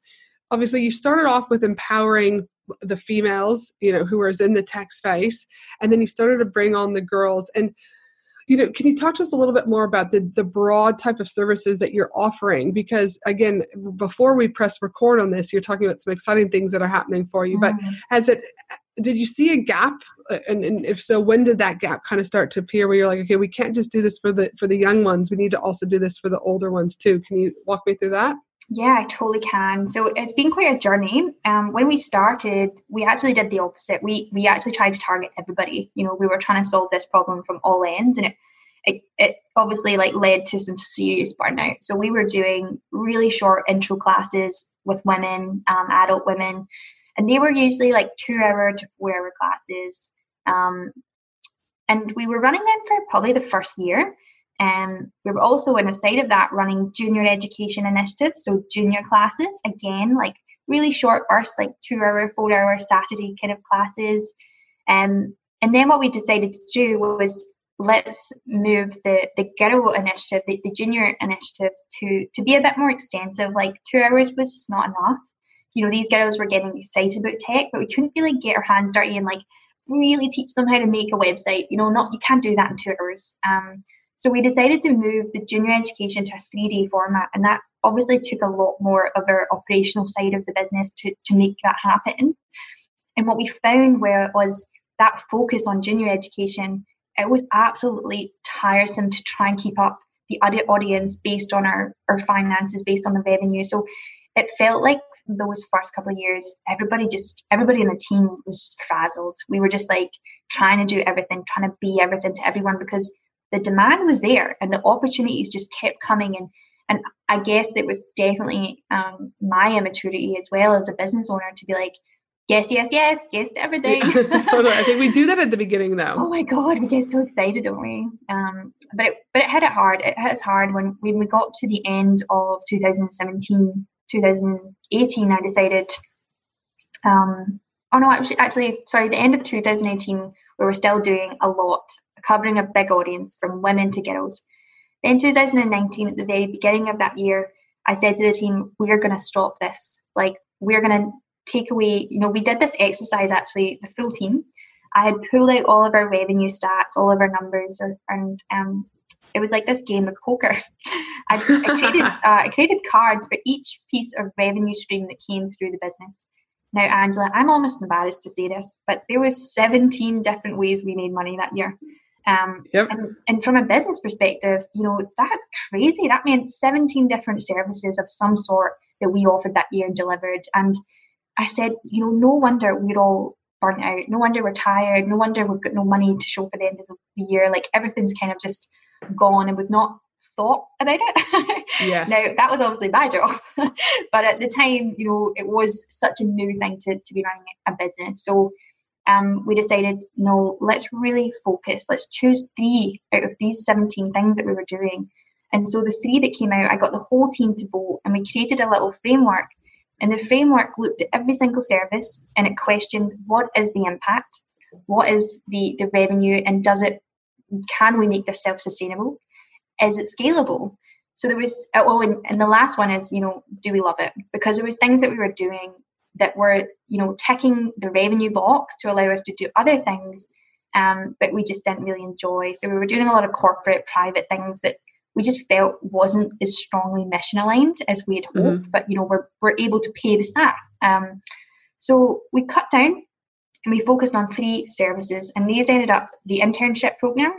obviously you started off with empowering the females, you know, who was in the tech space, and then you started to bring on the girls. And you know, can you talk to us a little bit more about the the broad type of services that you're offering? Because again, before we press record on this, you're talking about some exciting things that are happening for you. Mm-hmm. But has it did you see a gap and, and, if so when did that gap kind of start to appear where you're like okay we can't just do this for the for the young ones we need to also do this for the older ones too can you walk me through that yeah, I totally can. So it's been quite a journey. Um, when we started, we actually did the opposite. We we actually tried to target everybody. You know, we were trying to solve this problem from all ends, and it it, it obviously like led to some serious burnout. So we were doing really short intro classes with women, um, adult women, and they were usually like two hour to four hour classes. Um, and we were running them for probably the first year. Um, we were also on the side of that running junior education initiatives, so junior classes, again, like really short bursts, like two hour, four hour Saturday kind of classes. Um, and then what we decided to do was let's move the, the girl initiative, the, the junior initiative to, to be a bit more extensive. Like two hours was just not enough. You know, these girls were getting excited about tech, but we couldn't really get our hands dirty and like really teach them how to make a website. You know, not you can't do that in two hours. Um, so we decided to move the junior education to a three day format, and that obviously took a lot more of our operational side of the business to, to make that happen. And what we found where was that focus on junior education, it was absolutely tiresome to try and keep up the audience based on our, our finances, based on the revenue. So it felt like those first couple of years, everybody just everybody in the team was frazzled. We were just like trying to do everything, trying to be everything to everyone because the demand was there and the opportunities just kept coming and and I guess it was definitely um, my immaturity as well as a business owner to be like, yes, yes, yes, yes to everything. Yeah, [laughs] [laughs] totally. I think we do that at the beginning though. oh my god, we get so excited, don't we? Um, but it, but it hit it hard. It hit us hard when when we got to the end of 2017, 2018. I decided. Um, oh no, actually, actually, sorry, the end of 2018, we were still doing a lot covering a big audience from women to girls. Then 2019, at the very beginning of that year, I said to the team, we're going to stop this. Like, we're going to take away, you know, we did this exercise actually, the full team. I had pulled out all of our revenue stats, all of our numbers, and um, it was like this game of poker. [laughs] I, I created [laughs] uh, I created cards for each piece of revenue stream that came through the business. Now, Angela, I'm almost embarrassed to say this, but there was 17 different ways we made money that year. Um, yep. and, and from a business perspective, you know, that's crazy. That meant 17 different services of some sort that we offered that year and delivered. And I said, you know, no wonder we're all burnt out. No wonder we're tired. No wonder we've got no money to show for the end of the year. Like everything's kind of just gone and we've not thought about it. [laughs] Yes. now that was obviously my job, [laughs] but at the time, you know, it was such a new thing to, to be running a business. So um, we decided, no, let's really focus. Let's choose three out of these 17 things that we were doing. And so the three that came out, I got the whole team to vote and we created a little framework. And the framework looked at every single service and it questioned what is the impact? What is the, the revenue? And does it, can we make this self sustainable? Is it scalable? So there was, oh, and, and the last one is, you know, do we love it? Because there was things that we were doing that were you know ticking the revenue box to allow us to do other things um, but we just didn't really enjoy. So we were doing a lot of corporate private things that we just felt wasn't as strongly mission aligned as we had hoped mm-hmm. but you know we're, we're able to pay the staff. Um, so we cut down and we focused on three services and these ended up the internship program.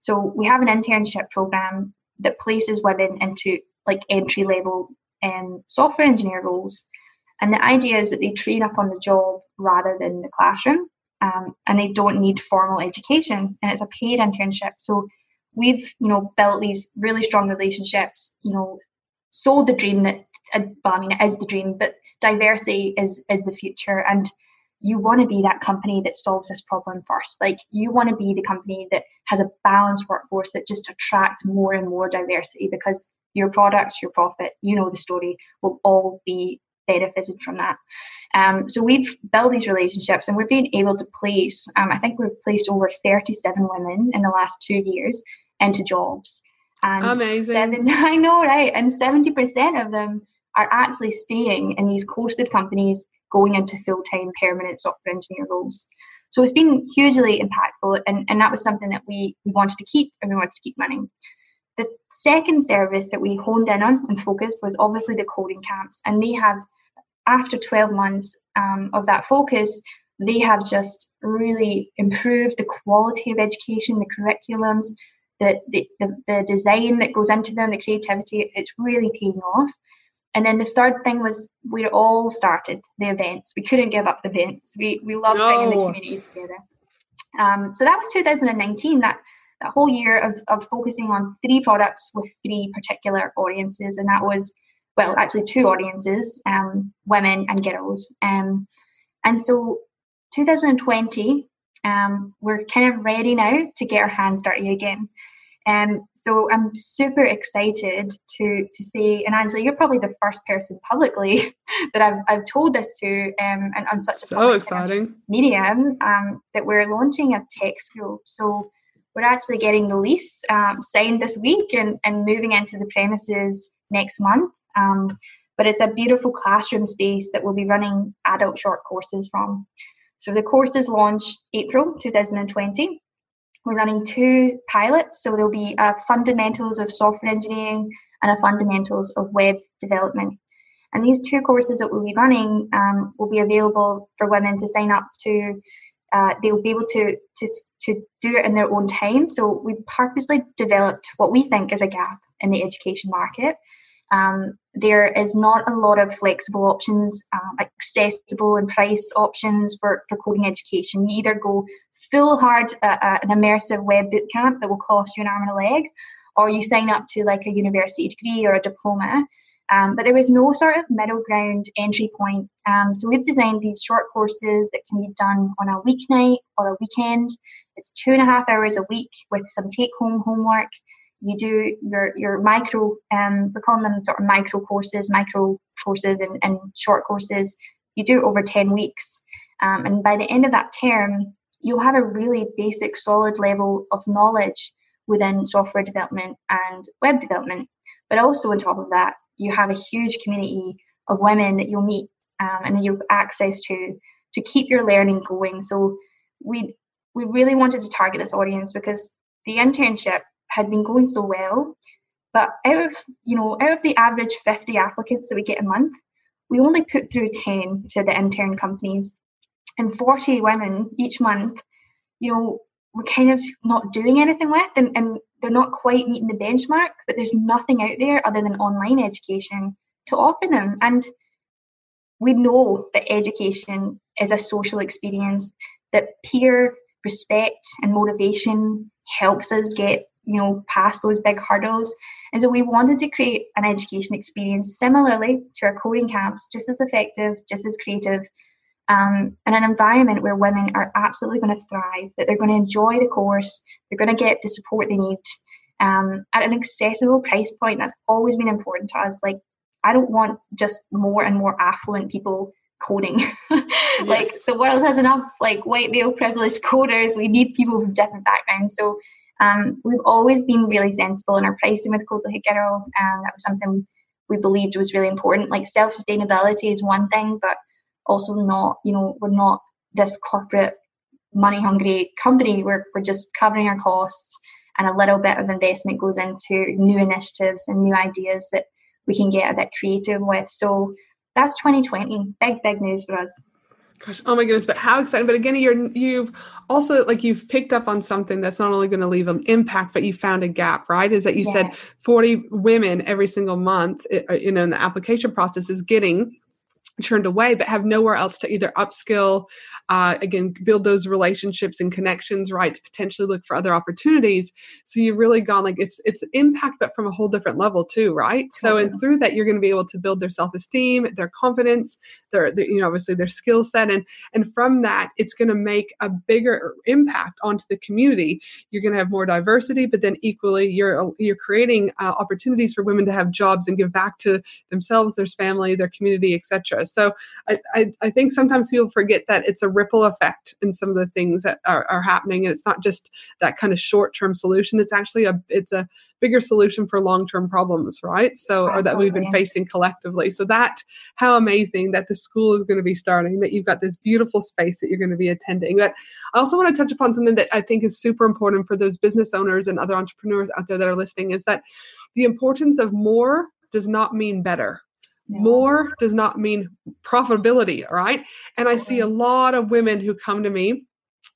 So we have an internship program that places women into like entry level um, software engineer roles and the idea is that they train up on the job rather than the classroom. Um, and they don't need formal education and it's a paid internship. So we've, you know, built these really strong relationships, you know, sold the dream that, uh, well, I mean, it is the dream, but diversity is, is the future. And you want to be that company that solves this problem first. Like you want to be the company that has a balanced workforce that just attracts more and more diversity because your products, your profit, you know the story, will all be benefited from that. Um, so we've built these relationships and we've been able to place, um, I think we've placed over 37 women in the last two years into jobs. And Amazing. Seven, [laughs] I know, right? And 70% of them are actually staying in these coasted companies going into full-time permanent software engineer roles. So it's been hugely impactful and, and that was something that we, we wanted to keep and we wanted to keep running. The second service that we honed in on and focused was obviously the coding camps, and they have, after 12 months um, of that focus, they have just really improved the quality of education, the curriculums, the, the, the, the design that goes into them, the creativity. It's really paying off. And then the third thing was we all started the events. We couldn't give up the events. We we love no. bringing the community together. Um, so that was 2019. That that whole year of, of focusing on three products with three particular audiences, and that was well, actually two audiences, um, women and girls. Um, and so 2020, um, we're kind of ready now to get our hands dirty again. Um, so I'm super excited to to say, and Angela, you're probably the first person publicly [laughs] that I've, I've told this to, um, and on such a so exciting medium um, that we're launching a tech school. So we're actually getting the lease um, signed this week and, and moving into the premises next month. Um, but it's a beautiful classroom space that we'll be running adult short courses from. So the courses launch April 2020 we're running two pilots, so there'll be a fundamentals of software engineering and a fundamentals of web development. And these two courses that we'll be running um, will be available for women to sign up to. Uh, they'll be able to, to to do it in their own time. So we purposely developed what we think is a gap in the education market. Um, there is not a lot of flexible options, uh, accessible and price options for, for coding education. You either go full hard uh, uh, an immersive web bootcamp that will cost you an arm and a leg, or you sign up to like a university degree or a diploma. Um, but there was no sort of middle ground entry point. Um, so we've designed these short courses that can be done on a weeknight or a weekend. It's two and a half hours a week with some take home homework. You do your your micro, um, we're calling them sort of micro courses, micro courses and, and short courses. You do it over 10 weeks. Um, and by the end of that term, you'll have a really basic, solid level of knowledge within software development and web development. But also, on top of that, you have a huge community of women that you'll meet um, and that you have access to to keep your learning going. So we we really wanted to target this audience because the internship had been going so well. But out of you know out of the average 50 applicants that we get a month, we only put through 10 to the intern companies and 40 women each month, you know, we're kind of not doing anything with and, and they're not quite meeting the benchmark, but there's nothing out there other than online education to offer them. And we know that education is a social experience, that peer respect and motivation helps us get, you know, past those big hurdles. And so we wanted to create an education experience similarly to our coding camps, just as effective, just as creative, um, and an environment where women are absolutely going to thrive, that they're going to enjoy the course, they're going to get the support they need um, at an accessible price point. That's always been important to us. Like, I don't want just more and more affluent people coding. [laughs] like, yes. the world has enough like white male privileged coders. We need people from different backgrounds. So, um, we've always been really sensible in our pricing with Code Like a Girl, and that was something we believed was really important. Like self sustainability is one thing, but also not, you know, we're not this corporate money hungry company. We're, we're just covering our costs and a little bit of investment goes into new initiatives and new ideas that we can get a bit creative with. So that's 2020. Big, big news for us. Gosh, oh my goodness! But how exciting! But again, you're you've also like you've picked up on something that's not only going to leave an impact, but you found a gap, right? Is that you yeah. said 40 women every single month, eh, you know, in the application process is getting turned away but have nowhere else to either upskill uh, again build those relationships and connections right to potentially look for other opportunities. So you've really gone like it's it's impact but from a whole different level too right? So and through that you're going to be able to build their self-esteem their confidence their, their you know obviously their skill set and and from that it's going to make a bigger impact onto the community. You're going to have more diversity but then equally you're you're creating uh, opportunities for women to have jobs and give back to themselves their family their community etc so I, I, I, think sometimes people forget that it's a ripple effect in some of the things that are, are happening. And it's not just that kind of short term solution. It's actually a it's a bigger solution for long term problems, right? So or that we've been facing collectively. So that how amazing that the school is going to be starting, that you've got this beautiful space that you're going to be attending. But I also want to touch upon something that I think is super important for those business owners and other entrepreneurs out there that are listening is that the importance of more does not mean better more does not mean profitability all right? And i see a lot of women who come to me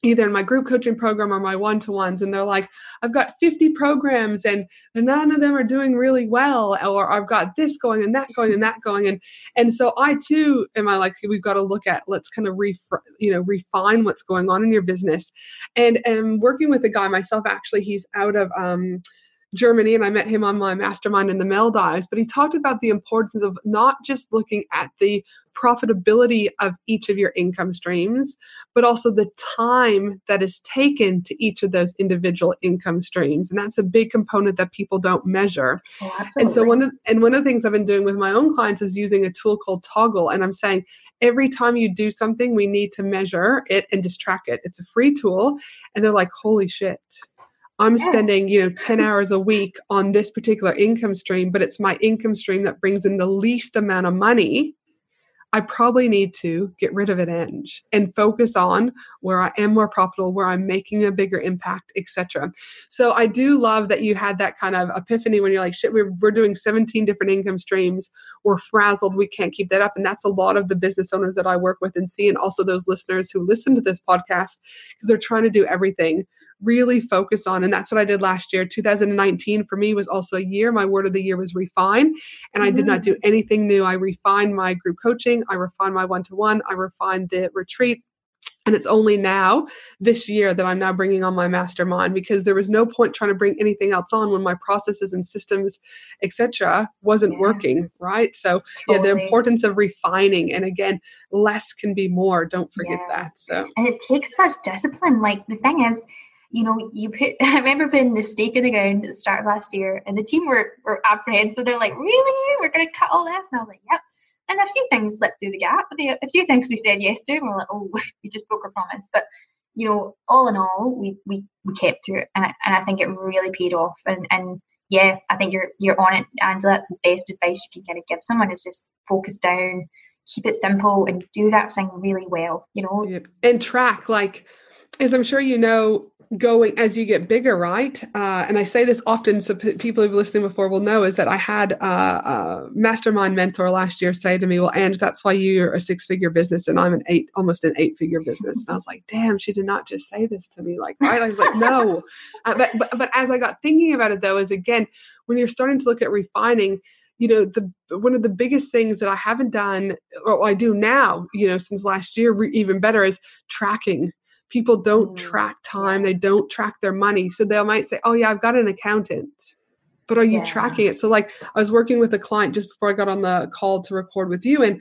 either in my group coaching program or my one-to-ones and they're like i've got 50 programs and none of them are doing really well or i've got this going and that going and that going and and so i too am i like we've got to look at let's kind of ref- you know refine what's going on in your business and am working with a guy myself actually he's out of um Germany, and I met him on my mastermind in the Maldives. But he talked about the importance of not just looking at the profitability of each of your income streams, but also the time that is taken to each of those individual income streams. And that's a big component that people don't measure. Oh, and so one of and one of the things I've been doing with my own clients is using a tool called Toggl. And I'm saying every time you do something, we need to measure it and just track it. It's a free tool. And they're like, holy shit I'm spending, you know, 10 hours a week on this particular income stream, but it's my income stream that brings in the least amount of money. I probably need to get rid of it and, and focus on where I am more profitable, where I'm making a bigger impact, etc. So I do love that you had that kind of epiphany when you're like, shit, we're, we're doing 17 different income streams. We're frazzled. We can't keep that up. And that's a lot of the business owners that I work with and see, and also those listeners who listen to this podcast because they're trying to do everything really focus on. And that's what I did last year. 2019 for me was also a year. My word of the year was refine. And I did not do mm-hmm. anything new. I refined my group coaching, I refined my one to one, I refined the retreat. And it's only now, this year, that I'm now bringing on my mastermind because there was no point trying to bring anything else on when my processes and systems, etc., wasn't yeah. working. Right. So, totally. yeah, the importance of refining, and again, less can be more. Don't forget yeah. that. So, and it takes such discipline. Like the thing is, you know, you put, [laughs] I remember putting the stake in the ground at the start of last year and the team were, were apprehensive. They're like, really? We're going to cut all this? And I was like, yep. And a few things slipped through the gap. A few things we said yes to, and we're like, oh, [laughs] we just broke our promise. But, you know, all in all, we, we, we kept to it. And I, and I think it really paid off. And, and yeah, I think you're, you're on it, Angela. That's the best advice you can kind of give someone is just focus down, keep it simple and do that thing really well, you know? Yep. And track, like, as I'm sure you know, going as you get bigger, right? Uh, and I say this often, so p- people who've listened before will know, is that I had a, a mastermind mentor last year say to me, "Well, and that's why you're a six-figure business, and I'm an eight, almost an eight-figure business." And I was like, "Damn, she did not just say this to me, like, right?" I was like, "No," [laughs] uh, but, but but as I got thinking about it, though, is again when you're starting to look at refining you know the one of the biggest things that i haven't done or i do now you know since last year re- even better is tracking people don't mm. track time they don't track their money so they might say oh yeah i've got an accountant but are you yeah. tracking it so like i was working with a client just before i got on the call to record with you and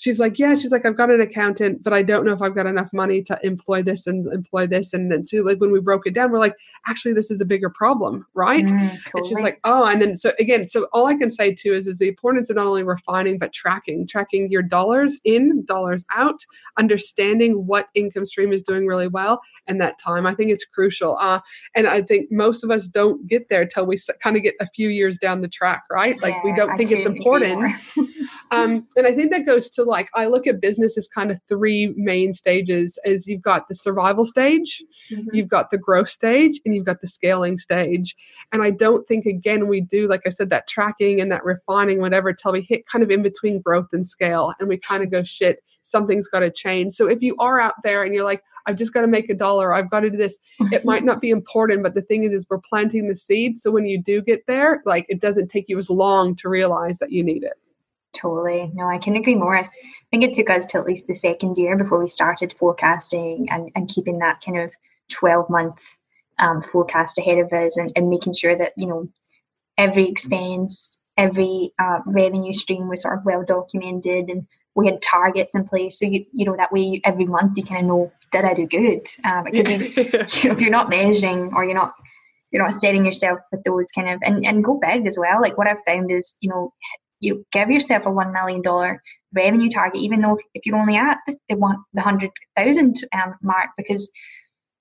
she's like, yeah, she's like, I've got an accountant, but I don't know if I've got enough money to employ this and employ this. And then so like when we broke it down, we're like, actually, this is a bigger problem, right? Mm, totally. And she's like, oh, and then so again, so all I can say too is is the importance of not only refining but tracking, tracking your dollars in, dollars out, understanding what income stream is doing really well, and that time. I think it's crucial. Uh, and I think most of us don't get there till we kind of get a few years down the track, right? Like yeah, we don't think it's important. [laughs] um, and I think that goes to like I look at business as kind of three main stages as you've got the survival stage, mm-hmm. you've got the growth stage, and you've got the scaling stage. And I don't think again we do, like I said, that tracking and that refining, whatever, till we hit kind of in between growth and scale. And we kind of go, shit, something's got to change. So if you are out there and you're like, I've just got to make a dollar, I've got to do this, it might not be important, but the thing is, is we're planting the seed. So when you do get there, like it doesn't take you as long to realize that you need it. Totally. No, I can agree more. I think it took us to at least the second year before we started forecasting and, and keeping that kind of 12 month um, forecast ahead of us and, and making sure that, you know, every expense, every uh, revenue stream was sort of well documented and we had targets in place. So, you, you know, that way every month you kind of know, did I do good? Um, because you, you [laughs] know, if you're not measuring or you're not, you're not setting yourself with those kind of and, and go big as well. Like what I've found is, you know, you give yourself a one million dollar revenue target, even though if you're only at the one the hundred thousand um, mark, because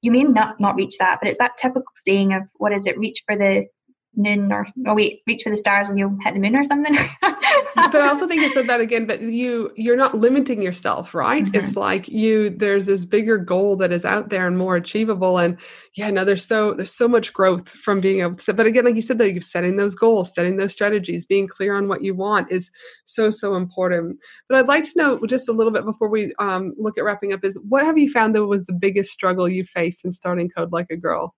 you may not not reach that, but it's that typical saying of what is it? Reach for the noon or oh wait reach for the stars and you'll hit the moon or something. [laughs] But i also think you said that again but you you're not limiting yourself right? Mm-hmm. it's like you there's this bigger goal that is out there and more achievable. And yeah no there's so there's so much growth from being able to but again like you said though you're setting those goals setting those strategies being clear on what you want is so so important. But i'd like to know just a little bit before we um, look at wrapping up is what have you found that was the biggest struggle you faced in starting code like a girl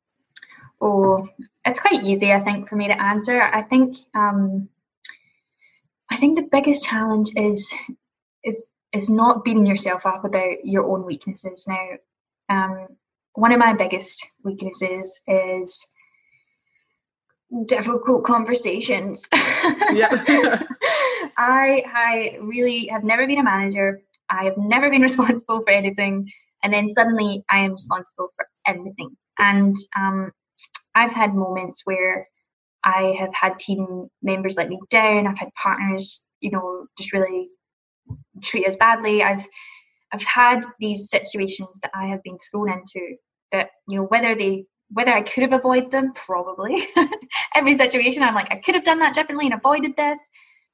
Oh, it's quite easy, I think, for me to answer. I think um, I think the biggest challenge is is is not beating yourself up about your own weaknesses. Now, um, one of my biggest weaknesses is difficult conversations. [laughs] yeah. I I really have never been a manager. I have never been [laughs] responsible for anything, and then suddenly I am responsible for everything. And um, I've had moments where I have had team members let me down. I've had partners, you know, just really treat us badly. I've I've had these situations that I have been thrown into that, you know, whether they whether I could have avoided them, probably. [laughs] Every situation I'm like, I could have done that differently and avoided this.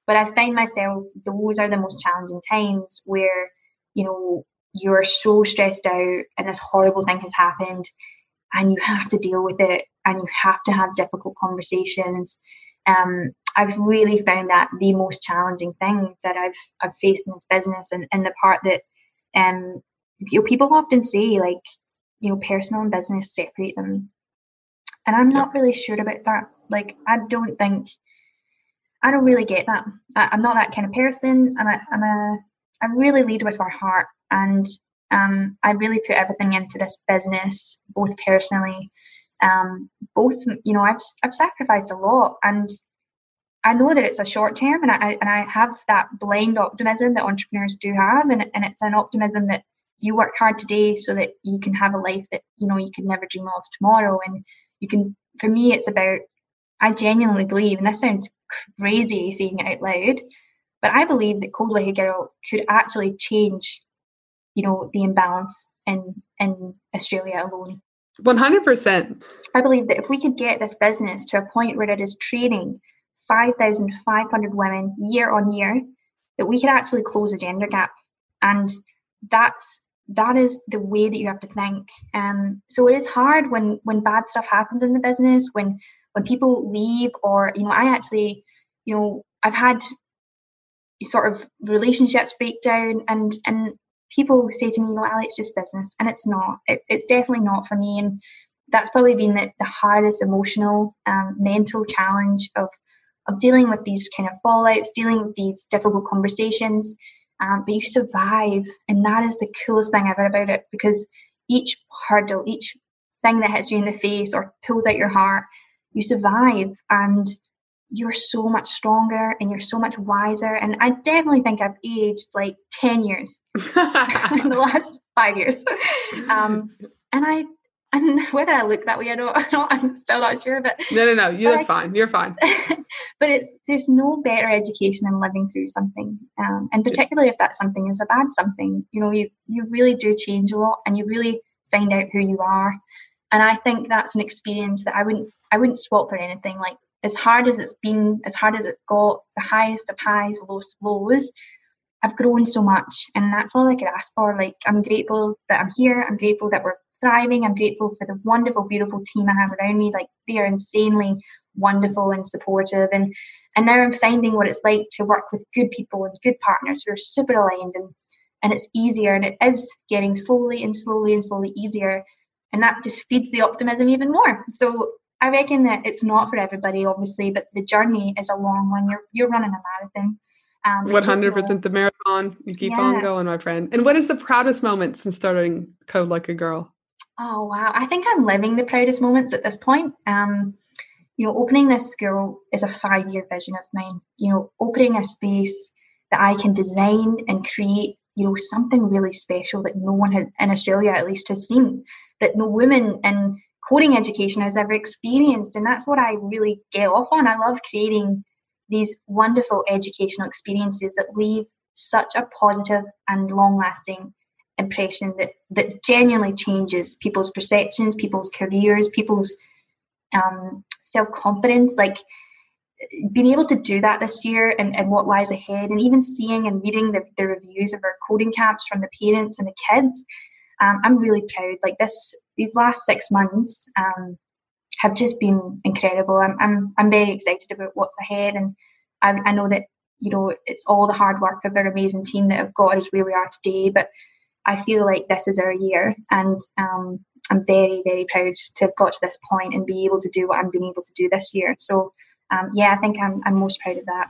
But I find myself those are the most challenging times where, you know, you're so stressed out and this horrible thing has happened and you have to deal with it and you have to have difficult conversations. Um, I've really found that the most challenging thing that I've I've faced in this business, and, and the part that um, you know, people often say like you know personal and business separate them, and I'm not really sure about that. Like I don't think I don't really get that. I, am not that kind of person. I'm a I'm a I really lead with my heart, and um, I really put everything into this business, both personally um, both you know I've I've sacrificed a lot and I know that it's a short term and I and I have that blind optimism that entrepreneurs do have and, and it's an optimism that you work hard today so that you can have a life that you know you could never dream of tomorrow. And you can for me it's about I genuinely believe and this sounds crazy saying it out loud but I believe that Code Like a Girl could actually change you know the imbalance in in Australia alone 100%. I believe that if we could get this business to a point where it is training 5,500 women year on year, that we could actually close a gender gap. And that's that is the way that you have to think. Um, so it is hard when when bad stuff happens in the business, when when people leave, or you know, I actually, you know, I've had sort of relationships break down, and and people say to me, "No, Ali, it's just business," and it's not. It, it's definitely not for me, and that's probably been the, the hardest emotional, um, mental challenge of of dealing with these kind of fallouts, dealing with these difficult conversations. Um, but you survive, and that is the coolest thing ever about it because each hurdle, each thing that hits you in the face or pulls out your heart, you survive, and you're so much stronger and you're so much wiser. And I definitely think I've aged like 10 years [laughs] in the last five years. Um, and I, and whether I look that way, I don't, [laughs] I don't, I'm still not sure, but no, no, no, you look I, fine. You're fine. [laughs] but it's, there's no better education than living through something. Um, and particularly if that something is a bad something, you know, you, you really do change a lot and you really find out who you are. And I think that's an experience that I wouldn't, I wouldn't swap for anything. Like as hard as it's been, as hard as it got, the highest of highs, lowest lows, I've grown so much. And that's all I could ask for. Like, I'm grateful that I'm here. I'm grateful that we're thriving. I'm grateful for the wonderful, beautiful team I have around me. Like, they are insanely wonderful and supportive. And, and now I'm finding what it's like to work with good people and good partners who are super aligned and, and it's easier and it is getting slowly and slowly and slowly easier. And that just feeds the optimism even more. So I reckon that it's not for everybody, obviously, but the journey is a long one. You're you're running a marathon. Um, One hundred percent the marathon. You keep yeah. on going, my friend. And what is the proudest moment since starting Code Like a Girl? Oh wow! I think I'm living the proudest moments at this point. Um, you know, opening this school is a five-year vision of mine. You know, opening a space that I can design and create. You know, something really special that no one had in Australia, at least, has seen. That no woman in coding education has ever experienced. And that's what I really get off on. I love creating these wonderful educational experiences that leave such a positive and long lasting impression that, that genuinely changes people's perceptions, people's careers, people's um, self confidence, like being able to do that this year and, and what lies ahead, and even seeing and reading the, the reviews of our coding camps from the parents and the kids, um, I'm really proud. Like this, these last six months um, have just been incredible. I'm, I'm, I'm very excited about what's ahead, and I, I know that you know it's all the hard work of their amazing team that have got us where we are today. But I feel like this is our year, and um, I'm very, very proud to have got to this point and be able to do what I'm being able to do this year. So, um, yeah, I think I'm, I'm most proud of that.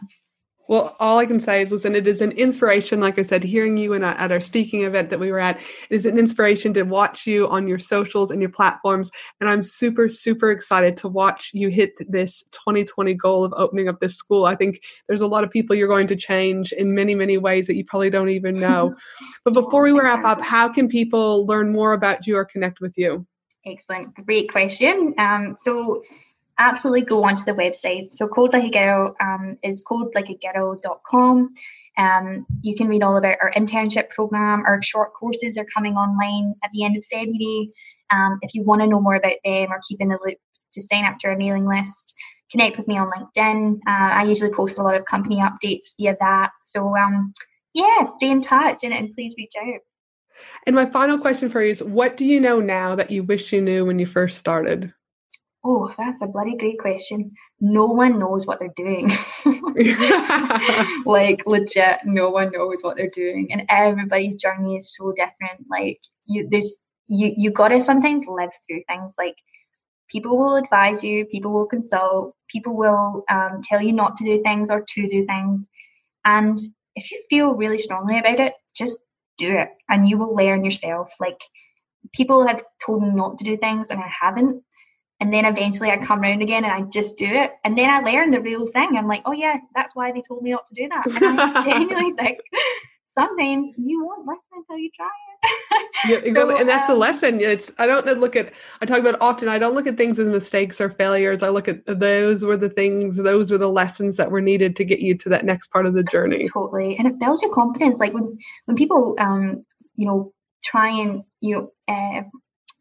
Well, all I can say is listen, it is an inspiration. Like I said, hearing you in a, at our speaking event that we were at it is an inspiration to watch you on your socials and your platforms. And I'm super, super excited to watch you hit this 2020 goal of opening up this school. I think there's a lot of people you're going to change in many, many ways that you probably don't even [laughs] know. but before we wrap up, how can people learn more about you or connect with you? Excellent. Great question. Um, so, absolutely go onto the website. So Code Like a Girl um, is codelikeagirl.com. Um, you can read all about our internship program. Our short courses are coming online at the end of February. Um, if you want to know more about them or keep in the loop, just sign up to our mailing list. Connect with me on LinkedIn. Uh, I usually post a lot of company updates via that. So um, yeah, stay in touch and, and please reach out. And my final question for you is what do you know now that you wish you knew when you first started? Oh, that's a bloody great question. No one knows what they're doing. [laughs] [laughs] like legit, no one knows what they're doing, and everybody's journey is so different. Like you, there's you, you gotta sometimes live through things. Like people will advise you, people will consult, people will um, tell you not to do things or to do things, and if you feel really strongly about it, just do it, and you will learn yourself. Like people have told me not to do things, and I haven't and then eventually I come around again and I just do it. And then I learn the real thing. I'm like, oh yeah, that's why they told me not to do that. And I [laughs] genuinely think sometimes you won't listen until you try it. yeah, [laughs] exactly. So, and that's um, the lesson. It's I don't look at I talk about often, I don't look at things as mistakes or failures. I look at those were the things, those were the lessons that were needed to get you to that next part of the journey. Totally. And it builds your confidence. Like when when people um, you know, try and, you know, uh,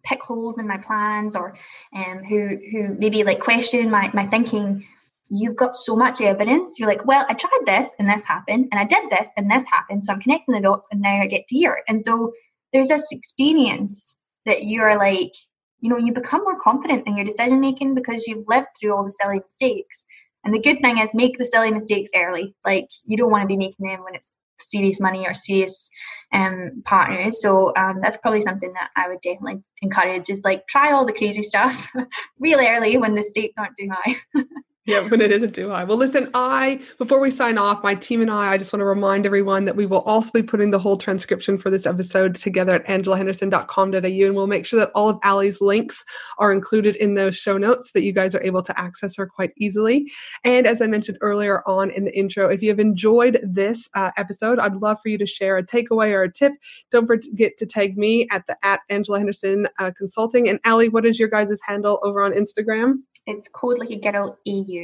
pick holes in my plans or um, who who maybe like question my, my thinking. You've got so much evidence. You're like well i tried this and this happened and i did this and this happened so i'm connecting the dots and now i get to here and so there's this experience that you're like you know you become more confident in your decision making because you've lived through all the silly mistakes. And the good thing is make the silly mistakes early. Like you don't want to be making them when it's serious money or serious um, partners. So um, that's probably something that I would definitely encourage is like try all the crazy stuff [laughs] real early when the stakes aren't too high. [laughs] Yeah, when it isn't too high. Well, listen, I, before we sign off, my team and I, I just want to remind everyone that we will also be putting the whole transcription for this episode together at angelahenderson.com.au. And we'll make sure that all of Ali's links are included in those show notes that you guys are able to access her quite easily. And as I mentioned earlier on in the intro, if you have enjoyed this uh, episode, I'd love for you to share a takeaway or a tip. Don't forget to tag me at the at Angela Henderson uh, Consulting. And Ali, what is your guys' handle over on Instagram? It's Code Like a Girl EU.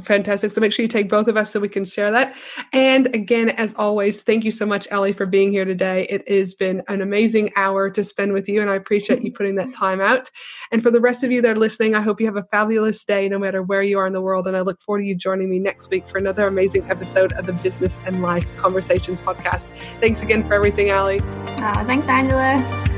Fantastic. So make sure you take both of us so we can share that. And again, as always, thank you so much, Ali, for being here today. It has been an amazing hour to spend with you, and I appreciate you putting that time out. And for the rest of you that are listening, I hope you have a fabulous day no matter where you are in the world. And I look forward to you joining me next week for another amazing episode of the Business and Life Conversations podcast. Thanks again for everything, Ali. Uh, thanks, Angela.